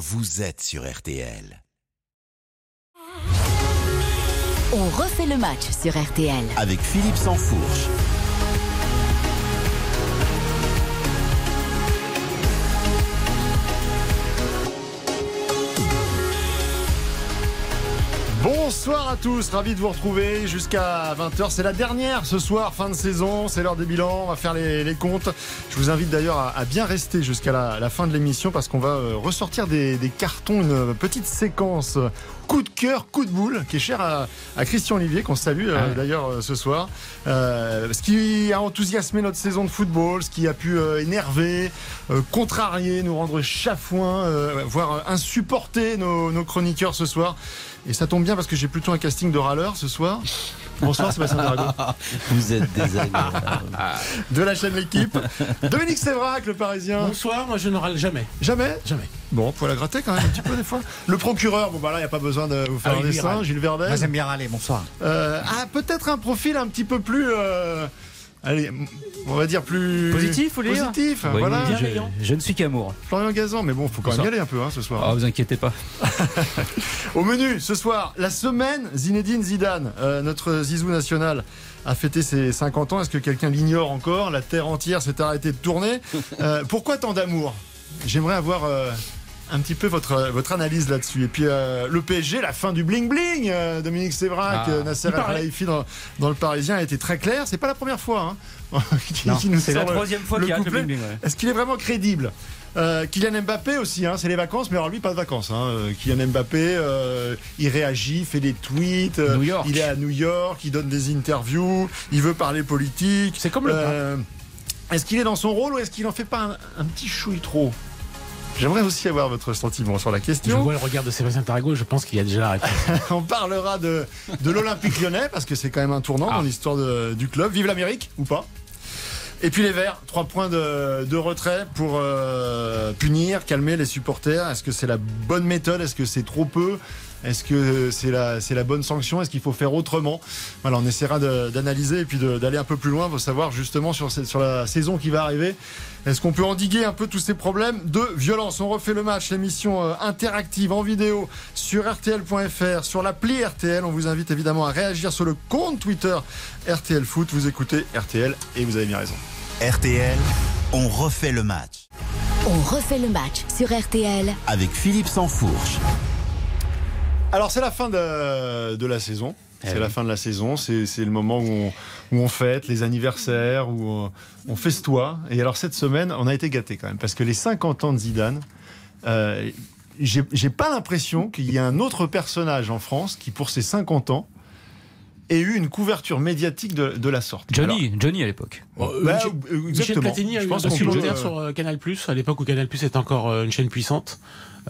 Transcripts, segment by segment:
vous êtes sur RTL. On refait le match sur RTL. Avec Philippe Sansfourche. Bonsoir à tous, ravi de vous retrouver jusqu'à 20h. C'est la dernière ce soir, fin de saison, c'est l'heure des bilans, on va faire les, comptes. Je vous invite d'ailleurs à, bien rester jusqu'à la, fin de l'émission parce qu'on va euh, ressortir des cartons, une petite séquence coup de cœur, coup de boule, qui est cher à, à Christian Olivier, qu'on salue euh, d'ailleurs euh, ce soir. Euh, ce qui a enthousiasmé notre saison de football, ce qui a pu euh, énerver, euh, contrarier, nous rendre chafouins, euh, voire insupporter nos, nos chroniqueurs ce soir. Et ça tombe bien parce que j'ai plutôt un casting de râleurs ce soir. Bonsoir Sébastien Drago. Vous êtes désagréable. De la chaîne L'équipe. Dominique Sévrac, le Parisien. Bonsoir, moi je ne râle jamais. Jamais Jamais. Bon, faut la gratter quand même un petit peu des fois. Le procureur, bon bah là, il n'y a pas besoin de vous faire Ah un dessin. râle. Gilles Verdez. Moi j'aime bien râler, bonsoir. Euh, ah, peut-être un profil un petit peu plus. euh, allez, on va dire plus. Positif, dire Positif, voilà. je, je ne suis qu'amour. Florian Gazan, mais bon, faut quand même y aller un peu hein, ce soir. Ah, vous inquiétez pas. Au menu ce soir, la semaine Zinedine Zidane, euh, notre Zizou national, a fêté ses 50 ans. Est-ce que quelqu'un l'ignore encore? La terre entière s'est arrêtée de tourner. Euh, pourquoi tant d'amour? J'aimerais avoir euh, un petit peu votre, votre analyse là-dessus. Et puis euh, le PSG, la fin du bling bling. euh, Dominique Sévrac, Ah, euh, Nasser El. Khelaifi dans, dans le Parisien a été très clair. C'est pas la première fois. Hein, C'est la le- troisième fois le qu'il y a un couplet. bling bling, ouais. Est-ce qu'il est vraiment crédible? Euh, Kylian Mbappé aussi, hein, c'est les vacances, mais alors lui pas de vacances. Hein. Euh, Kylian Mbappé, euh, il réagit, fait des tweets, euh, New York. il est à New York, il donne des interviews, il veut parler politique. C'est comme le Euh, Est-ce qu'il est dans son rôle ou est-ce qu'il en fait pas un, un petit chouille trop? J'aimerais aussi avoir votre sentiment sur la Je question. vois le regard de Sébastien Tarago, je pense qu'il y a déjà la réponse. On parlera de, de l'Olympique lyonnais parce que c'est quand même un tournant Ah. dans l'histoire de- du club. Vive l'Amérique ou pas? Et puis les Verts, trois points de, de retrait pour euh, punir, calmer les supporters. Est-ce que c'est la bonne méthode? Est-ce que c'est trop peu? Est-ce que c'est la, c'est la bonne sanction? Est-ce qu'il faut faire autrement? Voilà, on essaiera de- d'analyser et puis de- d'aller un peu plus loin pour savoir justement sur, cette- sur la saison qui va arriver. Est-ce qu'on peut endiguer un peu tous ces problèmes de violence? On refait le match, l'émission euh, interactive en vidéo sur RTL.fr, sur l'appli RTL. On vous invite évidemment à réagir sur le compte Twitter RTL Foot. Vous écoutez RTL et vous avez bien raison. RTL, on refait le match. On refait le match sur RTL. Avec Philippe Sansfourche. Alors c'est la fin de, de la saison. C'est Eh la oui. fin de la saison, c'est c'est le moment où on, où on fête les anniversaires, où on, on festoie. Et alors cette semaine, on a été gâtés quand même, parce que les 50 ans de Zidane, euh, j'ai pas l'impression qu'il y ait un autre personnage en France qui, pour ses 50 ans, ait eu une couverture médiatique de, de la sorte. Johnny, Johnny à l'époque. Euh, bah, Michel- euh, Michel. Platini a Je eu un pense qu'on peut, documentaire euh, sur euh, Canal+, à l'époque où Canal+, était encore euh, une chaîne puissante,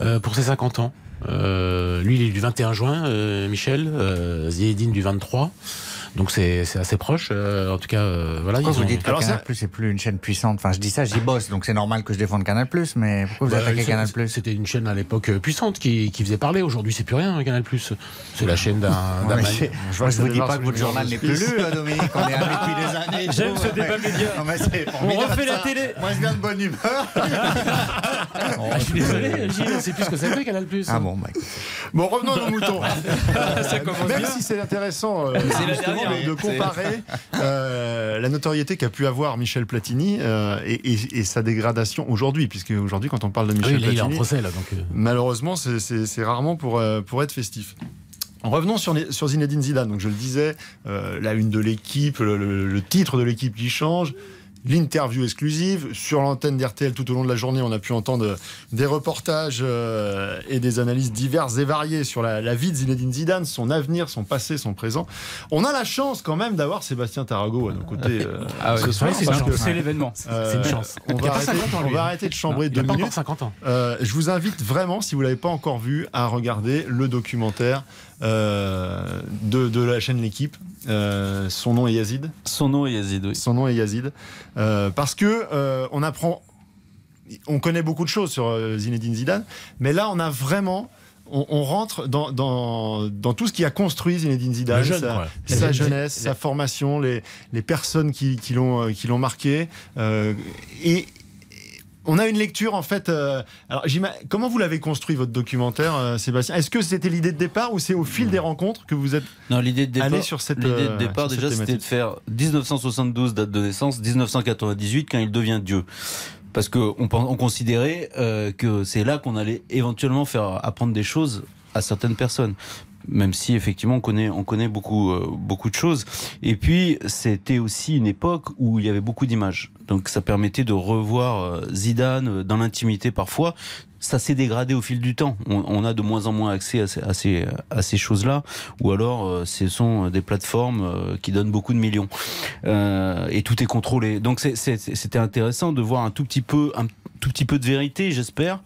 euh, pour ses 50 ans. Euh, lui, il est du 21 juin, euh, Michel, euh, Zinedine du 23. Donc c'est c'est assez proche. euh, en tout cas, euh, voilà. Pourquoi ils vous ont- dites que Alors, Canal Plus c'est plus une chaîne puissante Enfin, je dis ça, j'y bosse, donc c'est normal que je défende Canal Plus, mais pourquoi vous Bah, attaquez Canal Plus? C'était une chaîne à l'époque euh, puissante qui, qui faisait parler. Aujourd'hui, c'est plus rien, hein, Canal+. C'est la chaîne d'un Ouais, je vois Moi, que je ça vous dis pas que votre journal n'est plus lu, hein, Dominique. On est amis depuis des années. J'aime ce débat média. Formidable, refait la télé. Moi, je viens de bonne humeur. Ah, je suis désolé, Gilles, c'est plus ce que ça fait Canal+. Ah bon, bah. Bon, revenons à nos moutons. Même bien. si c'est intéressant euh, C'est la de, comparer euh, la notoriété qu'a pu avoir Michel Platini euh, et, et- et sa dégradation aujourd'hui, puisque aujourd'hui, quand on parle de Ah Michel oui, là, il est en Platini, procès, là. Donc, euh, malheureusement, c'est- rarement pour, euh, pour être festif. Revenons sur, sur Zinedine Zidane. Donc, je le disais, euh, la une de l'équipe, le, le- le titre de l'équipe qui change. L'interview exclusive sur l'antenne d'RTL tout au long de la journée, on a pu entendre des reportages euh, et des analyses diverses et variées sur la, la vie de Zinedine Zidane, son avenir, son passé, son présent. On a la chance quand même d'avoir Sébastien Tarago à nos côtés euh, Ah ouais, ce soir, c'est l'événement. euh, c'est une chance. On va, pas arrêter, 50 ans, on lui, va hein. arrêter de chambrer deux minutes. encore 50 ans. Euh, je vous invite vraiment, si vous l'avez pas encore vu, à regarder le documentaire euh, de, de la chaîne L'équipe. Euh, son nom est Yazid. Son nom est Yazid, oui. Son nom est Yazid. Euh, parce que euh, on apprend. On connaît beaucoup de choses sur Zinedine Zidane, mais là, on a vraiment. On, on rentre dans, dans, dans tout ce qui a construit Zinedine Zidane, jeune, sa, jeunesse, sa formation, les, les personnes qui, qui l'ont qui l'ont marqué. euh, et On a une lecture en fait. euh, alors, comment vous l'avez construit votre documentaire, euh, Sébastien? Est-ce que c'était l'idée de départ ou c'est au fil des rencontres que vous êtes Non, l'idée de départ, allé sur cette l'idée euh, de départ déjà, c'était de faire 1972 date de naissance, 1998 quand il devient Dieu. Parce que on, considérait euh, que c'est là qu'on allait éventuellement faire apprendre des choses à certaines personnes. Même si effectivement on connaît, on connaît beaucoup, euh, beaucoup de choses. Et puis c'était aussi une époque où il y avait beaucoup d'images. Donc ça permettait de revoir euh, Zidane euh, dans l'intimité parfois. Ça s'est dégradé au fil du temps. On, a de moins en moins accès à ces, à ces, à ces choses-là. Ou alors ce sont des plateformes qui donnent beaucoup de millions. Et tout est contrôlé. Donc c'était intéressant de voir un tout petit peu, un tout petit peu de vérité, j'espère,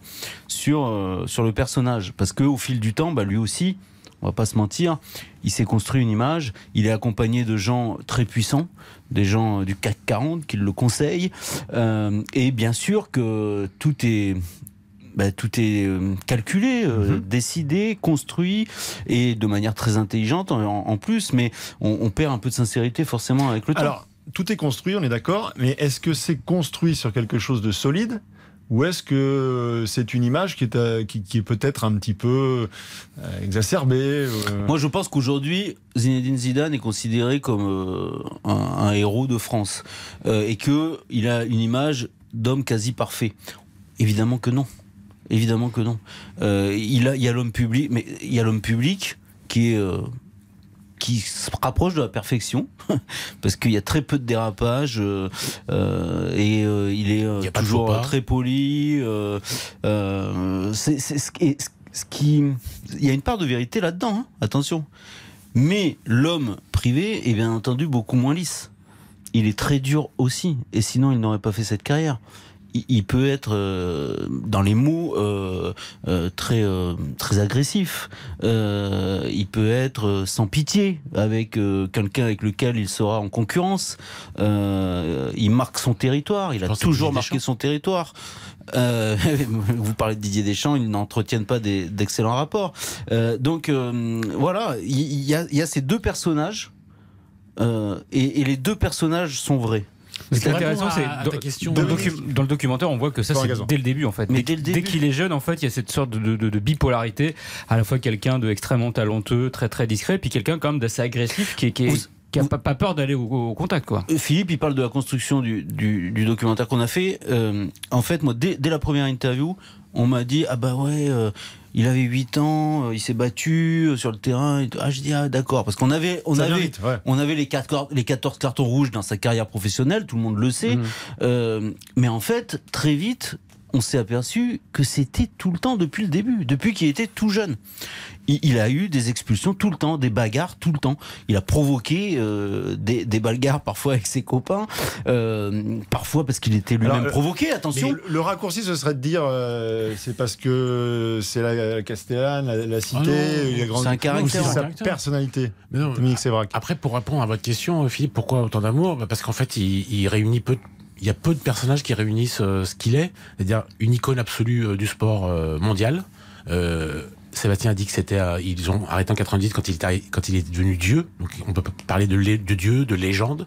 sur, sur le personnage. Parce que au fil du temps, bah, lui aussi, on va pas se mentir, il s'est construit une image, il est accompagné de gens très puissants, des gens du CAC 40 qui le conseillent, euh, et bien sûr que tout est... bah, tout est euh, calculé, euh, décidé, construit et de manière très intelligente en, en plus, mais on, on perd un peu de sincérité forcément avec le temps. Alors, tout est construit, on est d'accord, mais est-ce que c'est construit sur quelque chose de solide? Ou est-ce que c'est une image qui est, euh, qui, est peut-être un petit peu euh, exacerbée euh, Moi, je pense qu'aujourd'hui, Zinedine Zidane est considéré comme un, un héros de France et que il a une image d'homme quasi parfait. Évidemment que non. Évidemment que non. Il a, il y a l'homme public, mais il y a l'homme public qui est qui se rapproche de la perfection parce qu'il y a très peu de dérapages euh, euh, et euh, il est euh, Il toujours très poli. c'est c'est ce qui, ce qui, il y a une part de vérité là-dedans. hein, attention. Mais l'homme privé est bien entendu beaucoup moins lisse. Il est très dur aussi, et sinon il n'aurait pas fait cette carrière. Il, peut être euh, dans les mots euh, euh, très très agressif. Il peut être sans pitié avec quelqu'un avec lequel il sera en concurrence. Il marque son territoire. Il a toujours marqué son territoire. Euh, vous parlez de Didier Deschamps, ils n'entretiennent pas d'excellents rapports. Euh, donc euh, voilà, il y, a, il y a ces deux personnages et, et les deux personnages sont vrais. Ce qui est intéressant, c'est dans, ta question, dans le documentaire, on voit que ça, c'est dès le début, en fait. Mais dès dès qu'il est jeune, en fait, il y a cette sorte de, de- de bipolarité. À la fois quelqu'un de extrêmement talentueux, très très discret, puis quelqu'un quand même d'assez agressif, qui, qui, est- Vous- qui a vous- pas, pas peur d'aller au, au contact, quoi. Euh, Philippe, il parle de la construction du, du, du documentaire qu'on a fait. Euh, en fait, moi, dès, dès la première interview, on m'a dit ah bah ouais, euh, il avait 8 ans, euh, il s'est battu euh, sur le terrain. Ah je dis ah d'accord parce qu'on avait on ça avait vite, ouais. on avait les, quatre cor- les 14 cartons rouges dans sa carrière professionnelle, tout le monde le sait. Mhm. Euh, mais en fait, très vite, on s'est aperçu que c'était tout le temps depuis le début, depuis qu'il était tout jeune. Il, il a eu des expulsions tout le temps, des bagarres tout le temps. Il a provoqué euh, des, des bagarres parfois avec ses copains, euh, parfois parce qu'il était lui-même euh, provoqué. Attention. le, le raccourci, ce serait de dire euh, c'est parce que c'est la, la Castellane, la, la cité, Ah non, il a grandi. c'est un caractère. C'est sa Caractère. personnalité. Mais non, Dominique Sévrac. Après, pour répondre à votre question, Philippe, pourquoi autant d'amour? Bah, Parce qu'en fait, il, il réunit peu. Il y a peu de personnages qui réunissent euh, ce qu'il est, c'est-à-dire une icône absolue euh, du sport euh, mondial. Euh, Sébastien a dit que c'était, ils ont arrêté en 98 quand il est, quand il est devenu Dieu. Donc on peut parler de, de Dieu, de légende.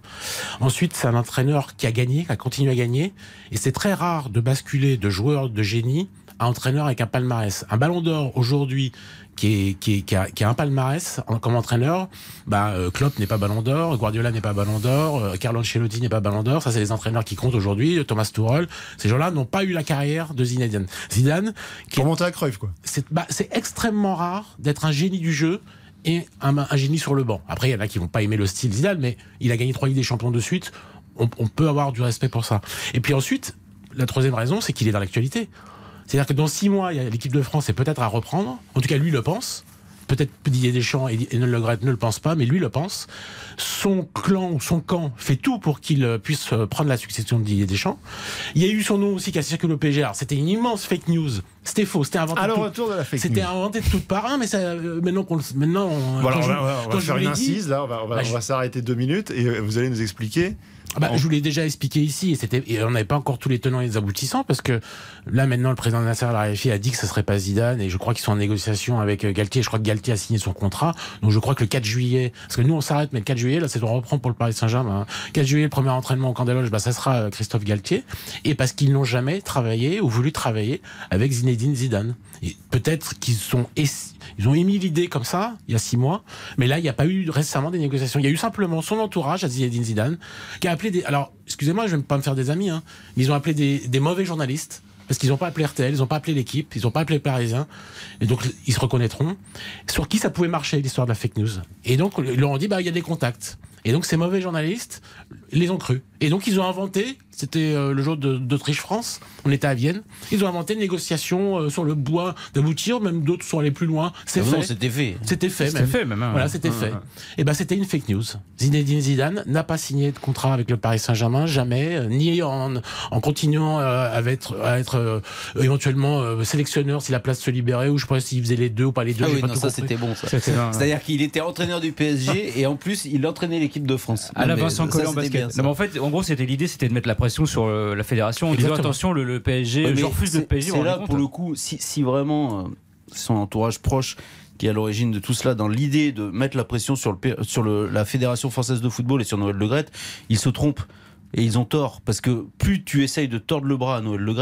Ensuite, c'est un entraîneur qui a gagné, qui a continué à gagner. Et c'est très rare de basculer de joueur de génie à entraîneur avec un palmarès. Un ballon d'or aujourd'hui qui, est, qui, est- qui, a, qui a un palmarès comme entraîneur, bah, euh, Klopp n'est pas ballon d'or, Guardiola n'est pas ballon d'or, euh, Carlo Ancelotti n'est pas ballon d'or. Ça, c'est les entraîneurs qui comptent aujourd'hui. Thomas Tuchel, ces gens-là n'ont pas eu la carrière de Zinedine. Zidane, qui Pour monter à Cruyff, quoi. c'est bah, c'est extrêmement rare d'être un génie du jeu et un, un génie sur le banc. Après, il y en a qui vont pas aimer le style Zidane, mais il a gagné trois Ligues des Champions de suite. On, on peut avoir du respect pour ça. Et puis ensuite, la troisième raison, c'est qu'il est dans l'actualité. C'est-à-dire que dans six mois, l'équipe de France est peut-être à reprendre. En tout cas, lui le pense. Peut-être Didier Deschamps et Gret ne le pensent pas, mais lui le pense. Son clan ou son camp fait tout pour qu'il euh, puisse euh, prendre la succession de Didier Deschamps. Il y a eu son nom aussi qui a circulé au. Alors, c'était une immense fake news. C'était faux, c'était inventé. Tout- retour de la fake C'était inventé de toutes parts. hein, mais ça, euh, maintenant qu'on maintenant, on- Voilà, on va, on va- on faire une dit- incise là, on va, on va, Bah, va s'arrêter deux minutes et euh, vous allez nous expliquer. Ah bah, Je vous l'ai déjà expliqué ici, et, c'était, et on n'avait pas encore tous les tenants et les aboutissants, parce que là maintenant le président de Nasser Al-Khelaifi a dit que ce serait pas Zidane, et je crois qu'ils sont en négociation avec euh, Galtier. Je crois que Galtier a signé son contrat, donc je crois que le 4 juillet, parce que nous on s'arrête, mais le 4 juillet, là c'est on reprend pour le Paris Saint-Germain. hein. 4 juillet, le premier entraînement au Loges, bah ça sera Christophe Galtier, et parce qu'ils n'ont jamais travaillé ou voulu travailler avec Zinedine Zidane. Et peut-être qu'ils sont ils ont émis l'idée comme ça il y a six mois, mais là il n'y a pas eu récemment des négociations. Il y a eu simplement son entourage à Zinedine Zidane qui a appelé des. Alors excusez-moi, je vais pas me faire des amis, hein, mais ils ont appelé des, mauvais journalistes parce qu'ils n'ont pas appelé RTL, ils n'ont pas appelé l'équipe, ils n'ont pas appelé le Parisien, et donc ils se reconnaîtront. Sur qui ça pouvait marcher l'histoire de la fake news? Et donc ils leur ont dit bah il y a des contacts. Et donc ces mauvais journalistes les ont crus. Et donc ils ont inventé, c'était euh, le jour d'Autriche-France, on était à Vienne, ils ont inventé une négociation euh, sur le bois d'aboutir, même d'autres sont allés plus loin. C'est Ah fait. c'était fait. C'était fait, C'était même. fait, même, hein. Voilà, c'était fait. Et ben, c'était une fake news. Zinedine Zidane n'a pas signé de contrat avec le Paris Saint-Germain, jamais, euh, ni en, en continuant à être, à être euh, éventuellement euh, sélectionneur si la place se libérait, ou je sais pas s'il faisait les deux ou pas les deux. Ah oui, pas non, ça c'était bon. C'est-à-dire qu'il était entraîneur du PSG et en plus il entraînait l'équipe de France. À la Vincent Collant basket. Non, mais en fait, en gros, c'était l'idée, c'était de mettre la pression sur euh, la fédération en disant attention, le, le PSG, je refuse le PSG. C'est là pour compte le coup, si, si vraiment euh, son entourage proche qui est à l'origine de tout cela, dans l'idée de mettre la pression sur, le, sur le- la Fédération française de football et sur Noël Le ils se trompent. Et ils ont tort. Parce que plus tu essayes de tordre le bras à Noël Le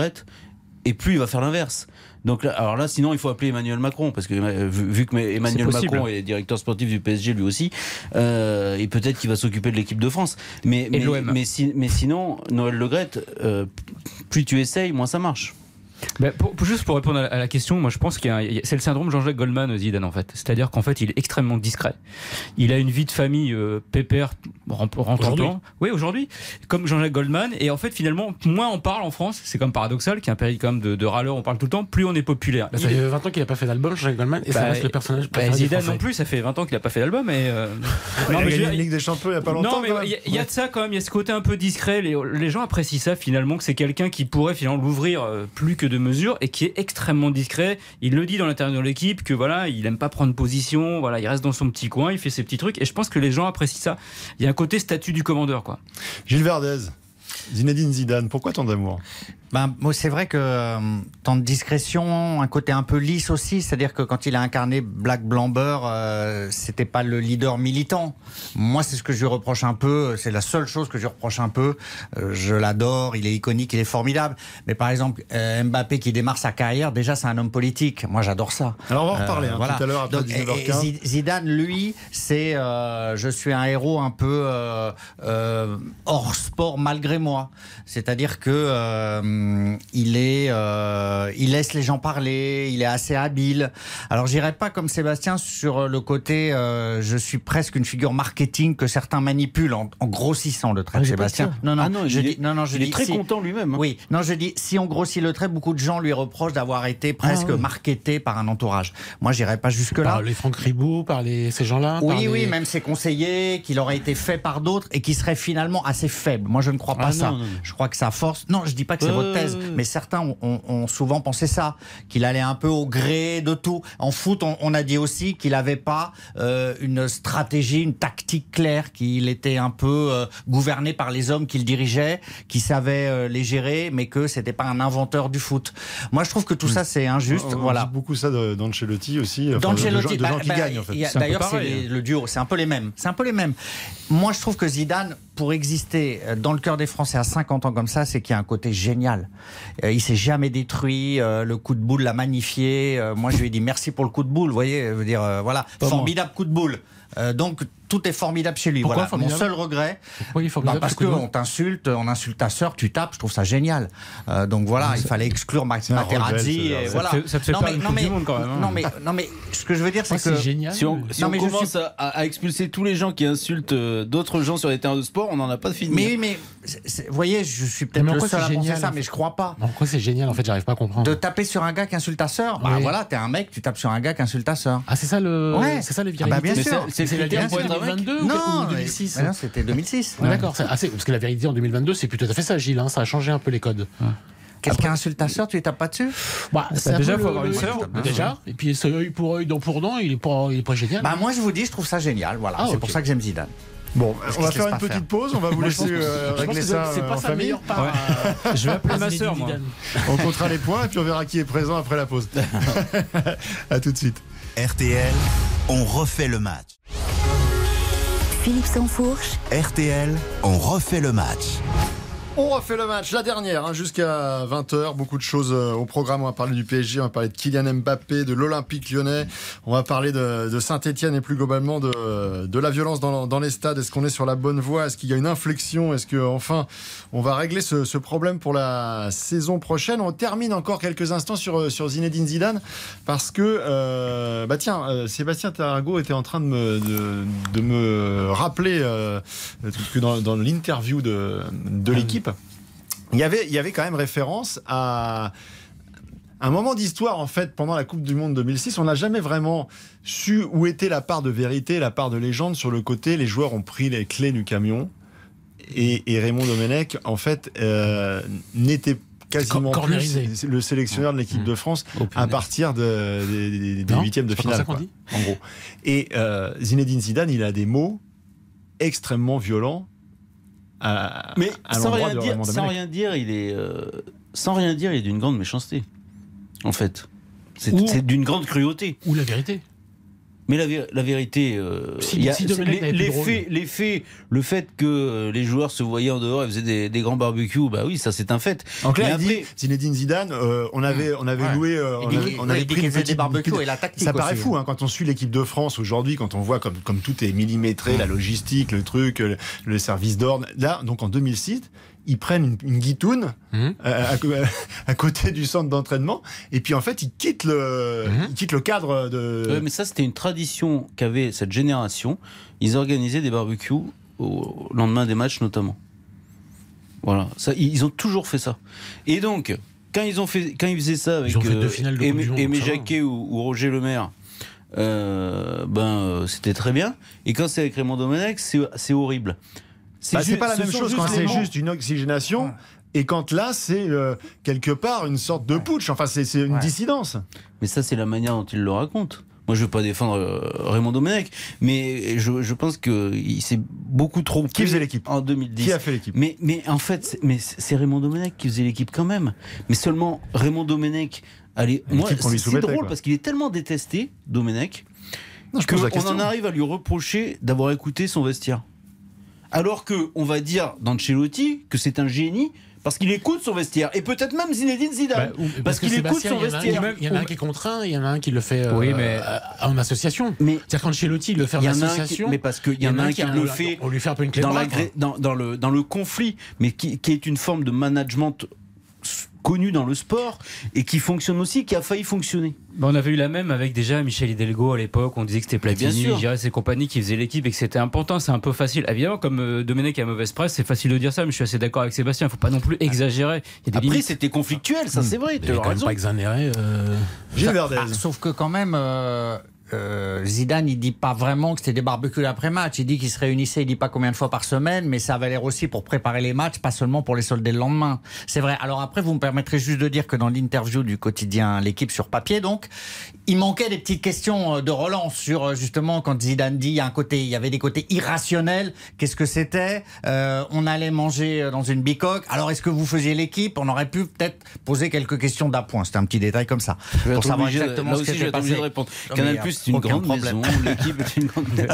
et plus il va faire l'inverse. Donc là, alors là, sinon, il faut appeler Emmanuel Macron, parce que euh, vu, vu que Emmanuel. Macron est directeur sportif du PSG lui aussi, euh, et peut-être qu'il va s'occuper de l'équipe de France. Mais, mais, mais, si- mais sinon, Noël Le Graët, euh, plus tu essayes, moins ça marche. Bah, pour- pour- juste pour répondre à la, question, moi je pense qu'il y a a- c'est le syndrome Jean-Jacques Goldman euh, Zidane en fait. C'est-à-dire qu'en fait il est extrêmement discret. Il a une vie de famille euh, pépère temps. Oui aujourd'hui, comme Jean-Jacques Goldman. Et en fait finalement moins on parle en France, c'est comme paradoxal, qui est un pays comme de, de râleurs, on parle tout le temps, plus on est populaire. Là, ça Il fait 20 ans qu'il n'a pas fait d'album, Jean-Jacques Goldman, et ça Bah, reste le personnage bah, Zidane Français. non plus, ça fait 20 ans qu'il a pas fait d'album. Et euh, Il non, mais une Ligue des Champions il n'y a pas longtemps. non, mais quand même. il y, a- il y a de ça quand même. Il y a ce côté un peu discret. Les, les gens apprécient ça finalement, que c'est quelqu'un qui pourrait finalement l'ouvrir euh, plus que de mesure et qui est extrêmement discret. Il le dit dans l'intérieur de l'équipe que voilà, il aime pas prendre position. Voilà, il reste dans son petit coin, il fait ses petits trucs. Et je pense que les gens apprécient ça. Il y a un côté statut du commandeur, quoi. Gilles Verdez, Zinedine Zidane, pourquoi tant d'amour? Ben, moi, c'est vrai que euh, tant de discrétion, un côté un peu lisse aussi, c'est-à-dire que quand il a incarné Black Blamber, euh, c'était pas le leader militant. Moi, c'est ce que je lui reproche un peu, c'est la seule chose que je lui reproche un peu. Euh, je l'adore, il est iconique, il est formidable. Mais par exemple, euh, Mbappé qui démarre sa carrière, déjà, c'est un homme politique. Moi, j'adore ça. Alors on va en Euh, reparler hein, voilà. tout à l'heure après Donc, et- et 19h15. Zi- Zidane, lui, c'est je suis un héros un peu hors sport malgré moi. C'est-à-dire que euh, il est, euh, il laisse les gens parler, il est assez habile. Alors j'irai pas comme Sébastien sur le côté, euh, je suis presque une figure marketing que certains manipulent en, en grossissant le trait Ah, de Sébastien. ça. Non non, Ah non, je il dis, est- non non, je il est très si- content lui-même. hein. oui, non, je dis, si on grossit le trait, beaucoup de gens lui reprochent d'avoir été presque Ah oui. marketé par un entourage. Moi, j'irai pas jusque-là. Par les Franck Ribot, par les, ces gens-là par Oui, les- oui, même ses conseillers, qu'il aurait été fait par d'autres et qui serait finalement assez faible. Moi, je ne crois pas Ah ça. non, non, non. Je crois que sa force. Non, je dis pas que c'est Euh, votre thèse, mais certains ont, ont- ont souvent pensé ça, qu'il allait un peu au gré de tout. En foot, on, on a dit aussi qu'il n'avait pas euh, une stratégie, une tactique claire, qu'il était un peu euh, gouverné par les hommes qu'il dirigeait, qui savaient euh, les gérer, mais que c'était pas un inventeur du foot. Moi, je trouve que tout ça, c'est injuste. On- on voilà. dit beaucoup ça d'Ancelotti aussi. enfin, de- de, gens, D'Ancelotti, de gens bah, qui bah, gagnent en fait. D'ailleurs, c'est les- le duo, c'est un peu les mêmes. C'est un peu les mêmes. Moi, je trouve que Zidane, pour exister dans le cœur des Français à 50 ans comme ça, c'est qu'il y a un côté génial. Euh, il s'est jamais détruit. euh, le coup de boule l'a magnifié. Euh, moi, je lui ai dit merci pour le coup de boule. Vous voyez, je veux dire, voilà, Pas moi. formidable coup de boule. Donc tout est formidable chez lui. Pourquoi voilà. Mon seul regret, Pourquoi il bah, parce ce coup de que boule on t'insulte, on insulte ta sœur, tu tapes. Je trouve ça génial. Euh, donc voilà, il fallait exclure Max Materazzi. rebelle, ce et gars. voilà. Ça te fait- ça te fait Non, perdre mais- non, mais- du Monde, quand même, hein. Non mais non mais ce que je veux dire, c'est que génial. Si on, si Non, on mais je commence suis- à, à expulser tous les gens qui insultent euh, d'autres gens sur les terrains de sport, on n'en a pas fini. Mais oui, mais vous voyez, je suis peut-être le seul c'est à penser génial, ça, mais je crois pas. Pourquoi c'est génial En fait, j'arrive pas à comprendre. De taper sur un gars qui insulte ta sœur, bah voilà, t'es un mec, tu tapes sur un gars qui insulte ta sœur. Ah, c'est ça le. Ouais. C'est ça le Ah bah, bien sûr. c'est- c'est le la critère vérité pour en être un mec 2022 ou- Non, ou mais- 2006 mais non, c'était 2006. Ouais, D'accord, ah, parce que la vérité en 2022, c'est plus tout à fait ça, Gilles. hein, ça a changé un peu les codes. quelqu'un insulte ta sœur, tu lui tapes pas dessus Bah, un déjà, peu faut avoir une sœur. Déjà. Et puis, ce œil pour œil, dent pour dent, il est pas, il est pas génial. Bah moi je vous dis, je trouve ça génial. Voilà, Ah, c'est pour ça que j'aime Zidane. Bon, on va faire une petite faire. pause. On va vous laisser euh, je pense régler que ça c'est euh, pas en sa famille. meilleure part. Je vais appeler ma sœur, moi. Zidane. On comptera les points et puis on verra qui est présent après la pause. à tout de suite. RTL, on refait le match. Philippe Sansfourche, RTL, on refait le match. On refait le match, la dernière, hein, jusqu'à 20h. Beaucoup de choses euh, au programme. On va parler du PSG, on va parler de Kylian Mbappé, de l'Olympique lyonnais. On va parler de, de Saint-Etienne et plus globalement de, de la violence dans, dans les stades. Est-ce qu'on est sur la bonne voie? Est-ce qu'il y a une inflexion? Est-ce que enfin on va régler ce, ce problème pour la saison prochaine? On termine encore quelques instants sur, euh, sur Zinedine Zidane parce que, euh, bah tiens, euh, Sébastien Tarago était en train de me, de, de me rappeler que dans, dans l'interview de, de l'équipe, il y avait, il y avait quand même référence à un moment d'histoire en fait pendant la Coupe du Monde 2006. On n'a jamais vraiment su où était la part de vérité, la part de légende sur le côté. Les joueurs ont pris les clés du camion et, et Raymond Domenech en fait euh, n'était quasiment plus le sélectionneur de l'équipe de France à partir de- des- des Non, huitièmes de finale. ça qu'on quoi, dit en gros. Et euh, Zinedine Zidane, il a des mots extrêmement violents. À, Mais à sans rien, dire, sans rien dire, il est euh, sans rien dire, il est d'une grande méchanceté. En fait, c'est d'une grande cruauté. Ou la vérité. Mais la, vé- la vérité, euh, Si- y a- si faits, le fait que euh, les joueurs se voyaient en dehors et faisaient des, des grands barbecues, bah oui, ça c'est un fait. En clair, après- dit Zinedine Zidane, euh, on avait, on avait Ouais. loué, euh, on dit- avait, on avait pris petite des barbecues et la tactique Ça paraît fou hein, quand on suit l'équipe de France aujourd'hui, quand on voit comme, comme tout est millimétré, la logistique, le truc, le, le service d'ordre. Là, donc en 2006, ils prennent une, une guitoune Mhm. euh, à, côté du centre d'entraînement, et puis en fait, ils quittent le, Mhm. ils quittent le cadre de. Ouais, mais ça, c'était une tradition qu'avait cette génération. Ils organisaient des barbecues au lendemain des matchs, notamment. Voilà, ça, ils ont toujours fait ça. Et donc, quand ils ont fait, quand ils faisaient ça avec Ils ont fait euh, deux finales de Coupe Aimé, Aimé. Jacquet ou, ou Roger Lemaire, euh, ben euh, c'était très bien. Et quand c'est avec Raymond Domenech, c'est horrible. Bah, c'est ju- pas la ce même chose quand c'est juste une oxygénation. Et quand là, c'est euh, quelque part une sorte de putsch. Enfin, c'est c'est une Ouais. dissidence. Mais ça, c'est la manière dont il le raconte. Moi, je veux pas défendre euh, Raymond Domenech, mais je, je pense qu'il s'est beaucoup trop. Qui faisait l'équipe En 2010. Qui a fait l'équipe Mais, mais en fait, c'est- Raymond Domenech qui faisait l'équipe quand même. Mais seulement Raymond Domenech. Allez, moi, c'est drôle quoi. parce qu'il est tellement détesté, Domenech, qu'on en arrive à lui reprocher d'avoir écouté son vestiaire. Alors que on va dire d'Ancelotti que c'est un génie parce qu'il écoute son vestiaire et peut-être même Zinedine Zidane Bah, ou- parce qu'il écoute son il y en a un qui- vestiaire. Il y en a un qui est contraint, il y en a un qui le fait euh, Oui, mais- euh, en association. Mais C'est-à-dire qu'Ancelotti le fait en il y en a un qui, association. mais parce qu'il y en a un qui a- le fait On lui fait un peu une clé dans, la, le, dans le conflit, mais qui, qui est une forme de management connu dans le sport et qui fonctionne aussi, qui a failli fonctionner. Bah, on avait eu la même avec déjà Michel Hidalgo à l'époque. On disait que c'était Platini. Giras et compagnie qui faisaient l'équipe et que c'était important. C'est un peu facile. Évidemment, comme euh, Domenech a mauvaise presse, c'est facile de dire ça, mais je suis assez d'accord avec Sébastien. Il faut pas non plus exagérer. Il y a des Après, c'était conflictuel, ça c'est vrai, Il tu est as quand même raison. pas exonéré. euh, Ça- ah, sauf que quand même, euh, euh, Zidane, il dit pas vraiment que c'était des barbecues après-match. Il dit qu'ils se réunissaient, il dit pas combien de fois par semaine, mais ça avait l'air aussi pour préparer les matchs, pas seulement pour les solder le lendemain. C'est vrai. Alors après, vous me permettrez juste de dire que dans l'interview du quotidien L'équipe sur papier, donc, il manquait des petites questions euh, de relance sur euh, justement quand Zidane dit il y a un côté, il y avait des côtés irrationnels. Qu'est-ce que c'était? Euh, On allait manger euh, dans une bicoque. Alors est-ce que vous faisiez l'équipe? On aurait pu peut-être poser quelques questions d'appoint. C'était un petit détail comme ça pour savoir obligé exactement là ce qui passé. de répondre. Canal Plus, c'est une grande maison, l'équipe est une grande maison.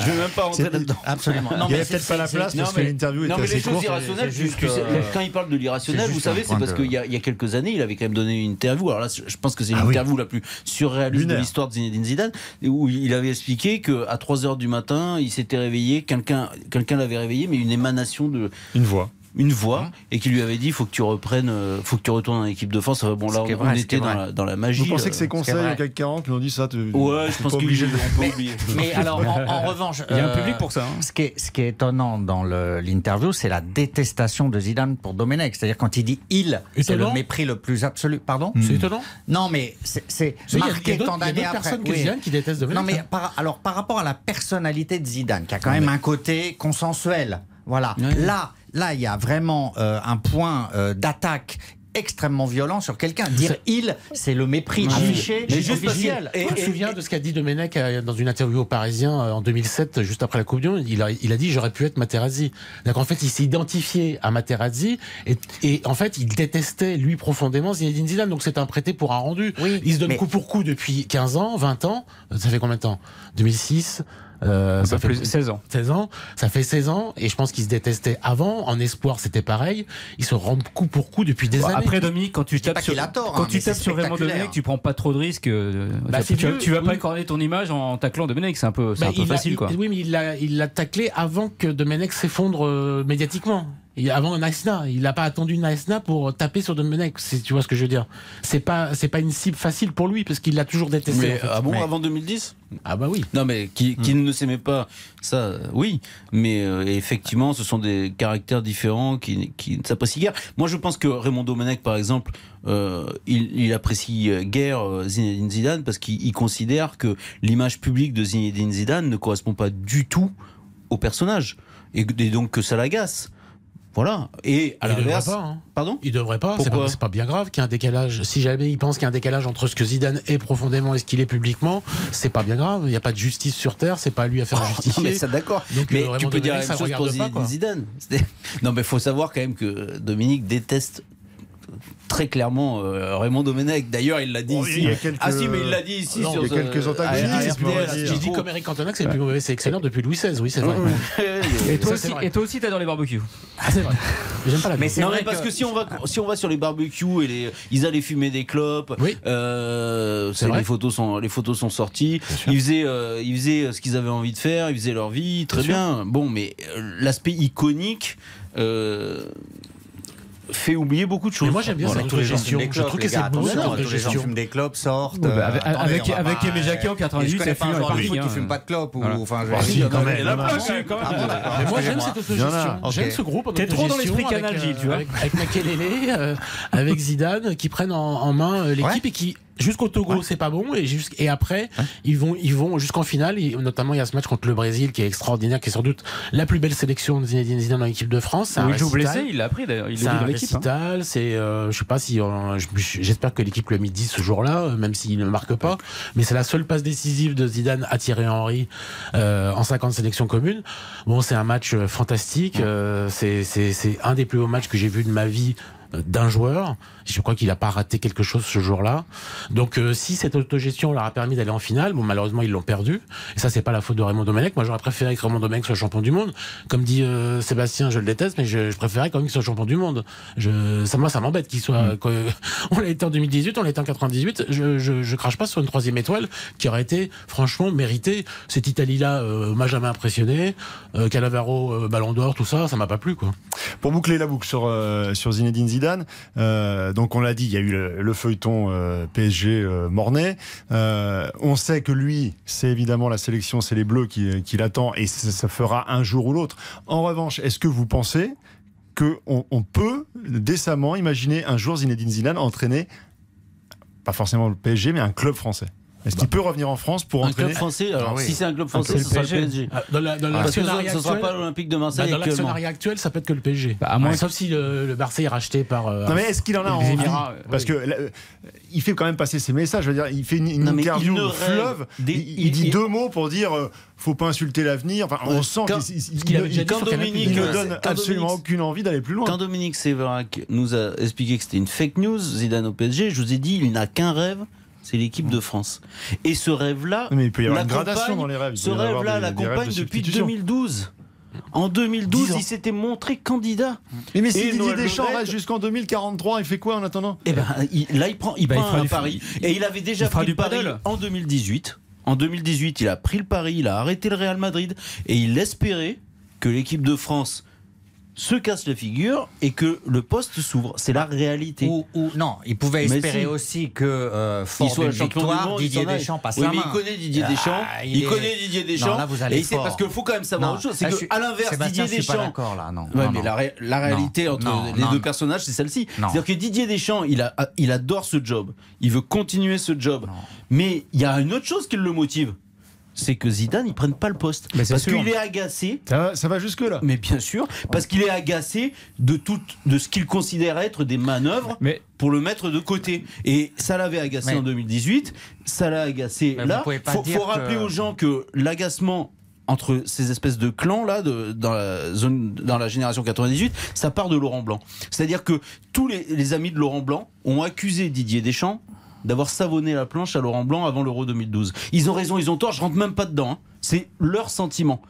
Je vais même pas rentrer là-dedans. Absolument. Non, Il y avait mais peut-être pas la place parce que l'interview mais assez les choses courte. irrationnelles, euh, quand il parle de l'irrationnel, vous savez, c'est parce qu'il y, a- quelques années, il avait quand même donné une interview. Alors là, je pense que c'est Ah l'interview la plus surréaliste de l'histoire de Zinedine Zidane, où il avait expliqué qu'à 3 heures du matin, il s'était réveillé, quelqu'un quelqu'un l'avait réveillé, mais une émanation de Une voix. Une voix, et qui lui avait dit faut que tu reprennes, euh, faut que tu retournes en équipe de France. Enfin, bon, là, on, vrai, était dans la, dans la magie. Vous pensez euh, que ces conseils au CAC 40 nous ont dit ça tu- Ouais, je pense pas obligé de. oublier. Mais alors, en, en revanche, Il y a un euh, public pour ça. hein. Ce qui, est, ce qui est étonnant dans l'interview, c'est la détestation de Zidane pour Domenech. C'est-à-dire quand il dit il, c'est le mépris le plus absolu. Pardon C'est étonnant. Non, mais c'est c'est Il y a- il y a marqué tant il y a d'années après. personnes que Oui. Zidane qui détestent Domenech, Non, mais hein. par, alors par rapport à la personnalité de Zidane, qui a quand même un côté consensuel. Voilà. Là, là, il y a vraiment euh, un point euh, d'attaque extrêmement violent sur quelqu'un. Dire il, c'est le mépris Ah oui. affiché, Mais juste officiel. Je me souviens de ce qu'a dit Domenech euh, dans une interview au Parisien en 2007, juste après la Coupe du Monde? Il a, il a dit j'aurais pu être Materazzi. Donc en fait, il s'est identifié à Materazzi et, et en fait, il détestait lui profondément Zinedine Zidane. Donc c'est un prêté pour un rendu. Oui, il se donne mais- coup pour coup depuis 15 ans, 20 ans. Ça fait combien de temps? 2006 euh, ça fait plus 16 ans. 16 ans, ça fait 16 ans, et je pense qu'ils se détestaient avant. En espoir, c'était pareil. Ils se rendent coup pour coup depuis des Bon, années. après Dominique, quand tu pas tapes sur, tort, quand hein, tu tapes sur Raymond. Domenech, tu prends pas trop de risques. euh, Bah, tu, tu vas- vieux, tu vas pas oui. écorner ton image en taclant Domenech, c'est un peu, c'est Bah, un peu il a- facile il- quoi. Oui, mais il l'a il l'a taclé avant que Domenech s'effondre euh, médiatiquement. Et avant Naïsna, il n'a pas attendu Naïsna pour taper sur Domenech. Tu vois ce que je veux dire C'est pas c'est pas une cible facile pour lui parce qu'il l'a toujours détesté. Mais en fait. ah bon, Mais- avant 2010 Ah bah oui. Non, mais qui, qui ne s'aimait pas, ça, euh, oui. Mais euh, effectivement, ce sont des caractères différents qui, qui ne s'apprécient guère. Moi, je pense que Raymond Domenech, par exemple, euh, il, il apprécie guère Zinedine Zidane parce qu'il il considère que l'image publique de Zinedine Zidane ne correspond pas du tout au personnage. Et, et donc que ça l'agace. Voilà. Et à il devrait l'inverse. pas. hein. Pardon Il devrait pas. C'est pas, bien grave qu'il y ait un décalage. Si jamais il pense qu'il y a un décalage entre ce que Zidane est profondément et ce qu'il est publiquement, c'est pas bien grave. Il n'y a pas de justice sur terre. C'est pas à lui à faire Non, justifier. mais ça d'accord. Mais tu peux dire la même chose pour pas. Zidane. Non, mais faut savoir quand même que Dominique déteste très clairement euh, Raymond Domenech. D'ailleurs, il l'a dit Oh, ici. il y a quelques- Ah si, mais il l'a dit ici Non, sur il y a quelques antagonistes. J'ai dit comme Eric Cantona que c'est le plus mauvais sélectionneur depuis Louis XVI. Oui, c'est vrai. Et toi aussi, et toi aussi, t'adores les barbecues. Ah, c'est vrai. Mais J'aime pas la Mais non vrai mais parce que- que, si on va si on va sur les barbecues et les ils allaient fumer des clopes Oui. euh, C'est les photos sont les photos sont sorties ils faisaient euh, ils faisaient ce qu'ils avaient envie de faire ils faisaient leur vie très Bien bien bon mais euh, l'aspect iconique euh, fait oublier beaucoup de choses Mais moi, j'aime bien Voilà. cette Tous les gens autogestion. fument des Je trouve clopes, que les c'est cette attention, tous les gens fument des clopes, sortent. Ouais, bah, euh, avec- attendez, avec- Aimé Jacquet en 98, Et je connais ça pas un joueur de foot qui fume pas de clopes. ou-. Enfin, je- si, quand même. Ah bon. Mais moi j'aime cette autogestion. J'aime ce groupe. T'es trop dans l'esprit Canal, euh, tu vois. Avec, Makelele, euh, avec Zidane, qui prennent en, en main euh, l'équipe et qui jusqu'au Togo c'est pas bon et jusqu'- et après ils vont ils vont jusqu'en finale. Et notamment il y a ce match contre le Brésil qui est extraordinaire, qui est sans doute la plus belle sélection de Zinedine Zidane dans l'équipe de France. Oui, il joue récital. blessé, il l'a appris d'ailleurs. Il C'est un l'équipe. hein. récital, c'est, euh, je sais pas si, euh, je- j'espère que l'équipe lui a mis 10 ce jour-là, euh, même s'il ne marque pas, mais c'est la seule passe décisive de Zidane à Thierry Henry euh, en 50 sélections communes. Bon, c'est un match euh, fantastique, euh, c'est, c'est, c'est un des plus beaux matchs que j'ai vu de ma vie d'un joueur. Je crois qu'il n'a pas raté quelque chose ce jour-là. Donc, euh, si cette autogestion leur a permis d'aller en finale, bon, malheureusement, ils l'ont perdu. Et ça, c'est pas la faute de Raymond Domenech. Moi, j'aurais préféré que Raymond Domenech soit champion du monde. Comme dit euh, Sébastien, je le déteste, mais je, je préférais quand même qu'il soit champion du monde. Je, ça, moi, ça m'embête qu'il soit. que- on l'a été en 2018, on l'a été en 98. Je, je, je crache pas sur une troisième étoile qui aurait été, franchement, méritée. Cette Italie-là euh, m'a jamais impressionné. Euh, Calavaro, euh, Ballon d'Or, tout ça, ça m'a pas plu, quoi. Pour boucler la boucle sur, euh, sur Zinedine Zidane, donc on l'a dit, il y a eu le, le feuilleton euh, PSG euh, Mornay. Euh, on sait que lui, c'est évidemment la sélection, c'est les Bleus qui, qui et ça, ça fera un jour ou l'autre. En revanche, est-ce que vous pensez qu'on on peut décemment imaginer un jour Zinedine Zidane entraîner, pas forcément le PSG, mais un club français? Est-ce qu'il peut revenir en France pour un entraîner club français alors Ah oui. si c'est un club français club ce sera le PSG. Ah, Dans la- dans parce que l'actionnariat ce ne sera actuel- pas l'Olympique de Bah, Marseille dans actuellement l'actionnariat actuel, ça peut être que le PSG. Bah, à moins- Sauf si le, le Barça est racheté par. euh, Non mais est-ce qu'il en a envie Émirats. Parce que là, il fait quand même passer ses messages. Je veux dire, il fait une, une interview il fleuve. des- il, il il- dit il- deux mots pour dire euh, faut pas insulter l'avenir. Enfin, on sent qu'il quand. Dominique, ne donne absolument aucune envie d'aller plus loin. Quand Dominique Séverac nous a expliqué que c'était une fake news, Zidane au PSG, je vous ai dit, il n'a qu'un rêve, c'est l'équipe de France. Et ce rêve-là, Mais il peut y avoir une gradation dans les rêves. Il Ce rêve-là l'accompagne de depuis substitution. 2012. En 2012, Dix ans. il s'était montré candidat. Mais, mais Et si Didier Noël Deschamps reste jusqu'en 2043, il fait quoi en attendant? Eh ben, il- là, il prend, il il prend fera un pari. il- Et il avait déjà il pris du le pari paddle. en 2018. En 2018, il a pris le pari, il a arrêté le Real Madrid et il espérait que l'équipe de France se casse la figure et que le poste s'ouvre. C'est la réalité. Ou, ou- non, il pouvait Mais espérer si. aussi que euh, Il fort soit victoire, monde, Didier. Deschamps passe oui, la mais main. il connaît Didier Ah, Deschamps. il il, est- connaît Didier Deschamps. Non, là, vous allez et c'est parce qu'il faut quand même savoir Non, autre chose. C'est que suis- à l'inverse, Didier je suis pas Deschamps. là, non. Ouais, Non, mais la, ré- la réalité entre les deux personnages, c'est celle-ci. C'est-à-dire que Didier Deschamps, il, a, il adore ce job. Il veut continuer ce job. Mais il y a une autre chose qui le motive. C'est que Zidane, il prenne pas le poste. Mais c'est Parce qu'il est agacé. Ça va, ça va jusque-là. Mais bien sûr, parce qu'il est agacé de tout, de ce qu'il considère être des manœuvres Mais pour le mettre de côté. Et ça l'avait agacé en 2018, ça l'a agacé Mais là. pas faut, dire faut rappeler que- aux gens que l'agacement entre ces espèces de clans là de, dans la zone dans la génération 98 ça part de Laurent Blanc c'est-à-dire que tous les, les amis de Laurent Blanc ont accusé Didier Deschamps d'avoir savonné la planche à Laurent Blanc avant l'Euro 2012 ils ont raison ils ont tort je rentre même pas dedans hein. c'est leur sentiment